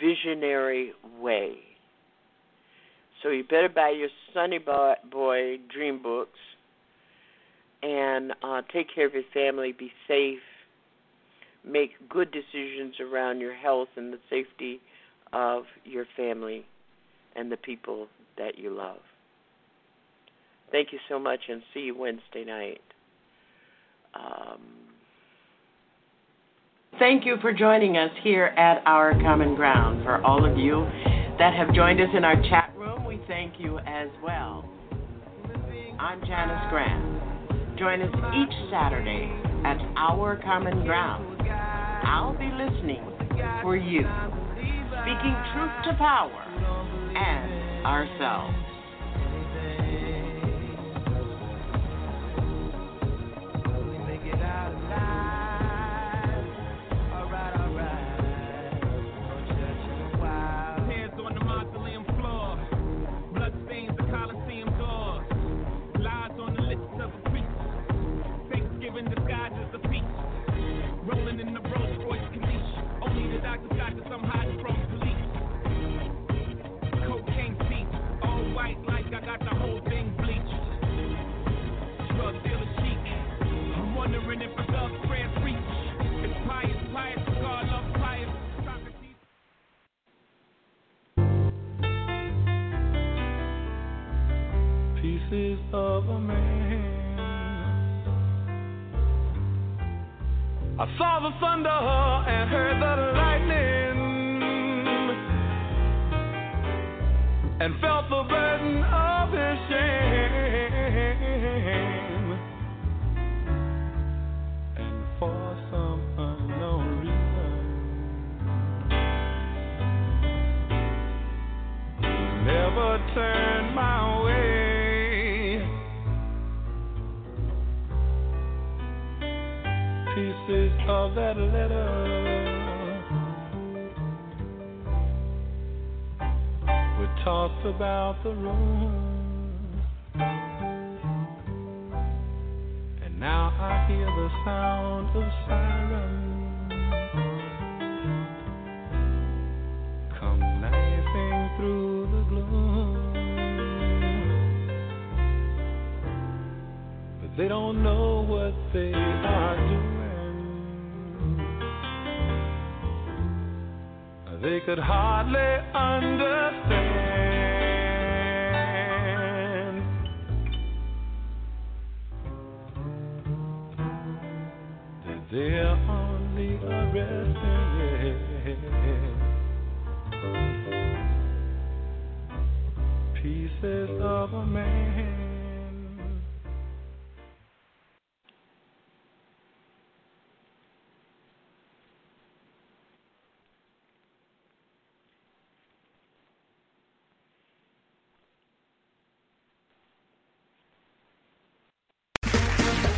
visionary way. So you better buy your Sonny Boy dream books and uh, take care of your family. Be safe. Make good decisions around your health and the safety of your family and the people that you love. Thank you so much, and see you Wednesday night. Um, thank you for joining us here at Our Common Ground. For all of you that have joined us in our chat room, we thank you as well. I'm Janice Graham. Join us each Saturday at Our Common Ground. I'll be listening for you, speaking truth to power and ourselves. Pieces of a man. I saw the thunder and heard the lightning and felt the burden of his shame. of that letter. We talked about the room, and now I hear the sound of sirens come through the gloom. But they don't know what they are doing. They could hardly understand. That they're only arresting pieces of a man.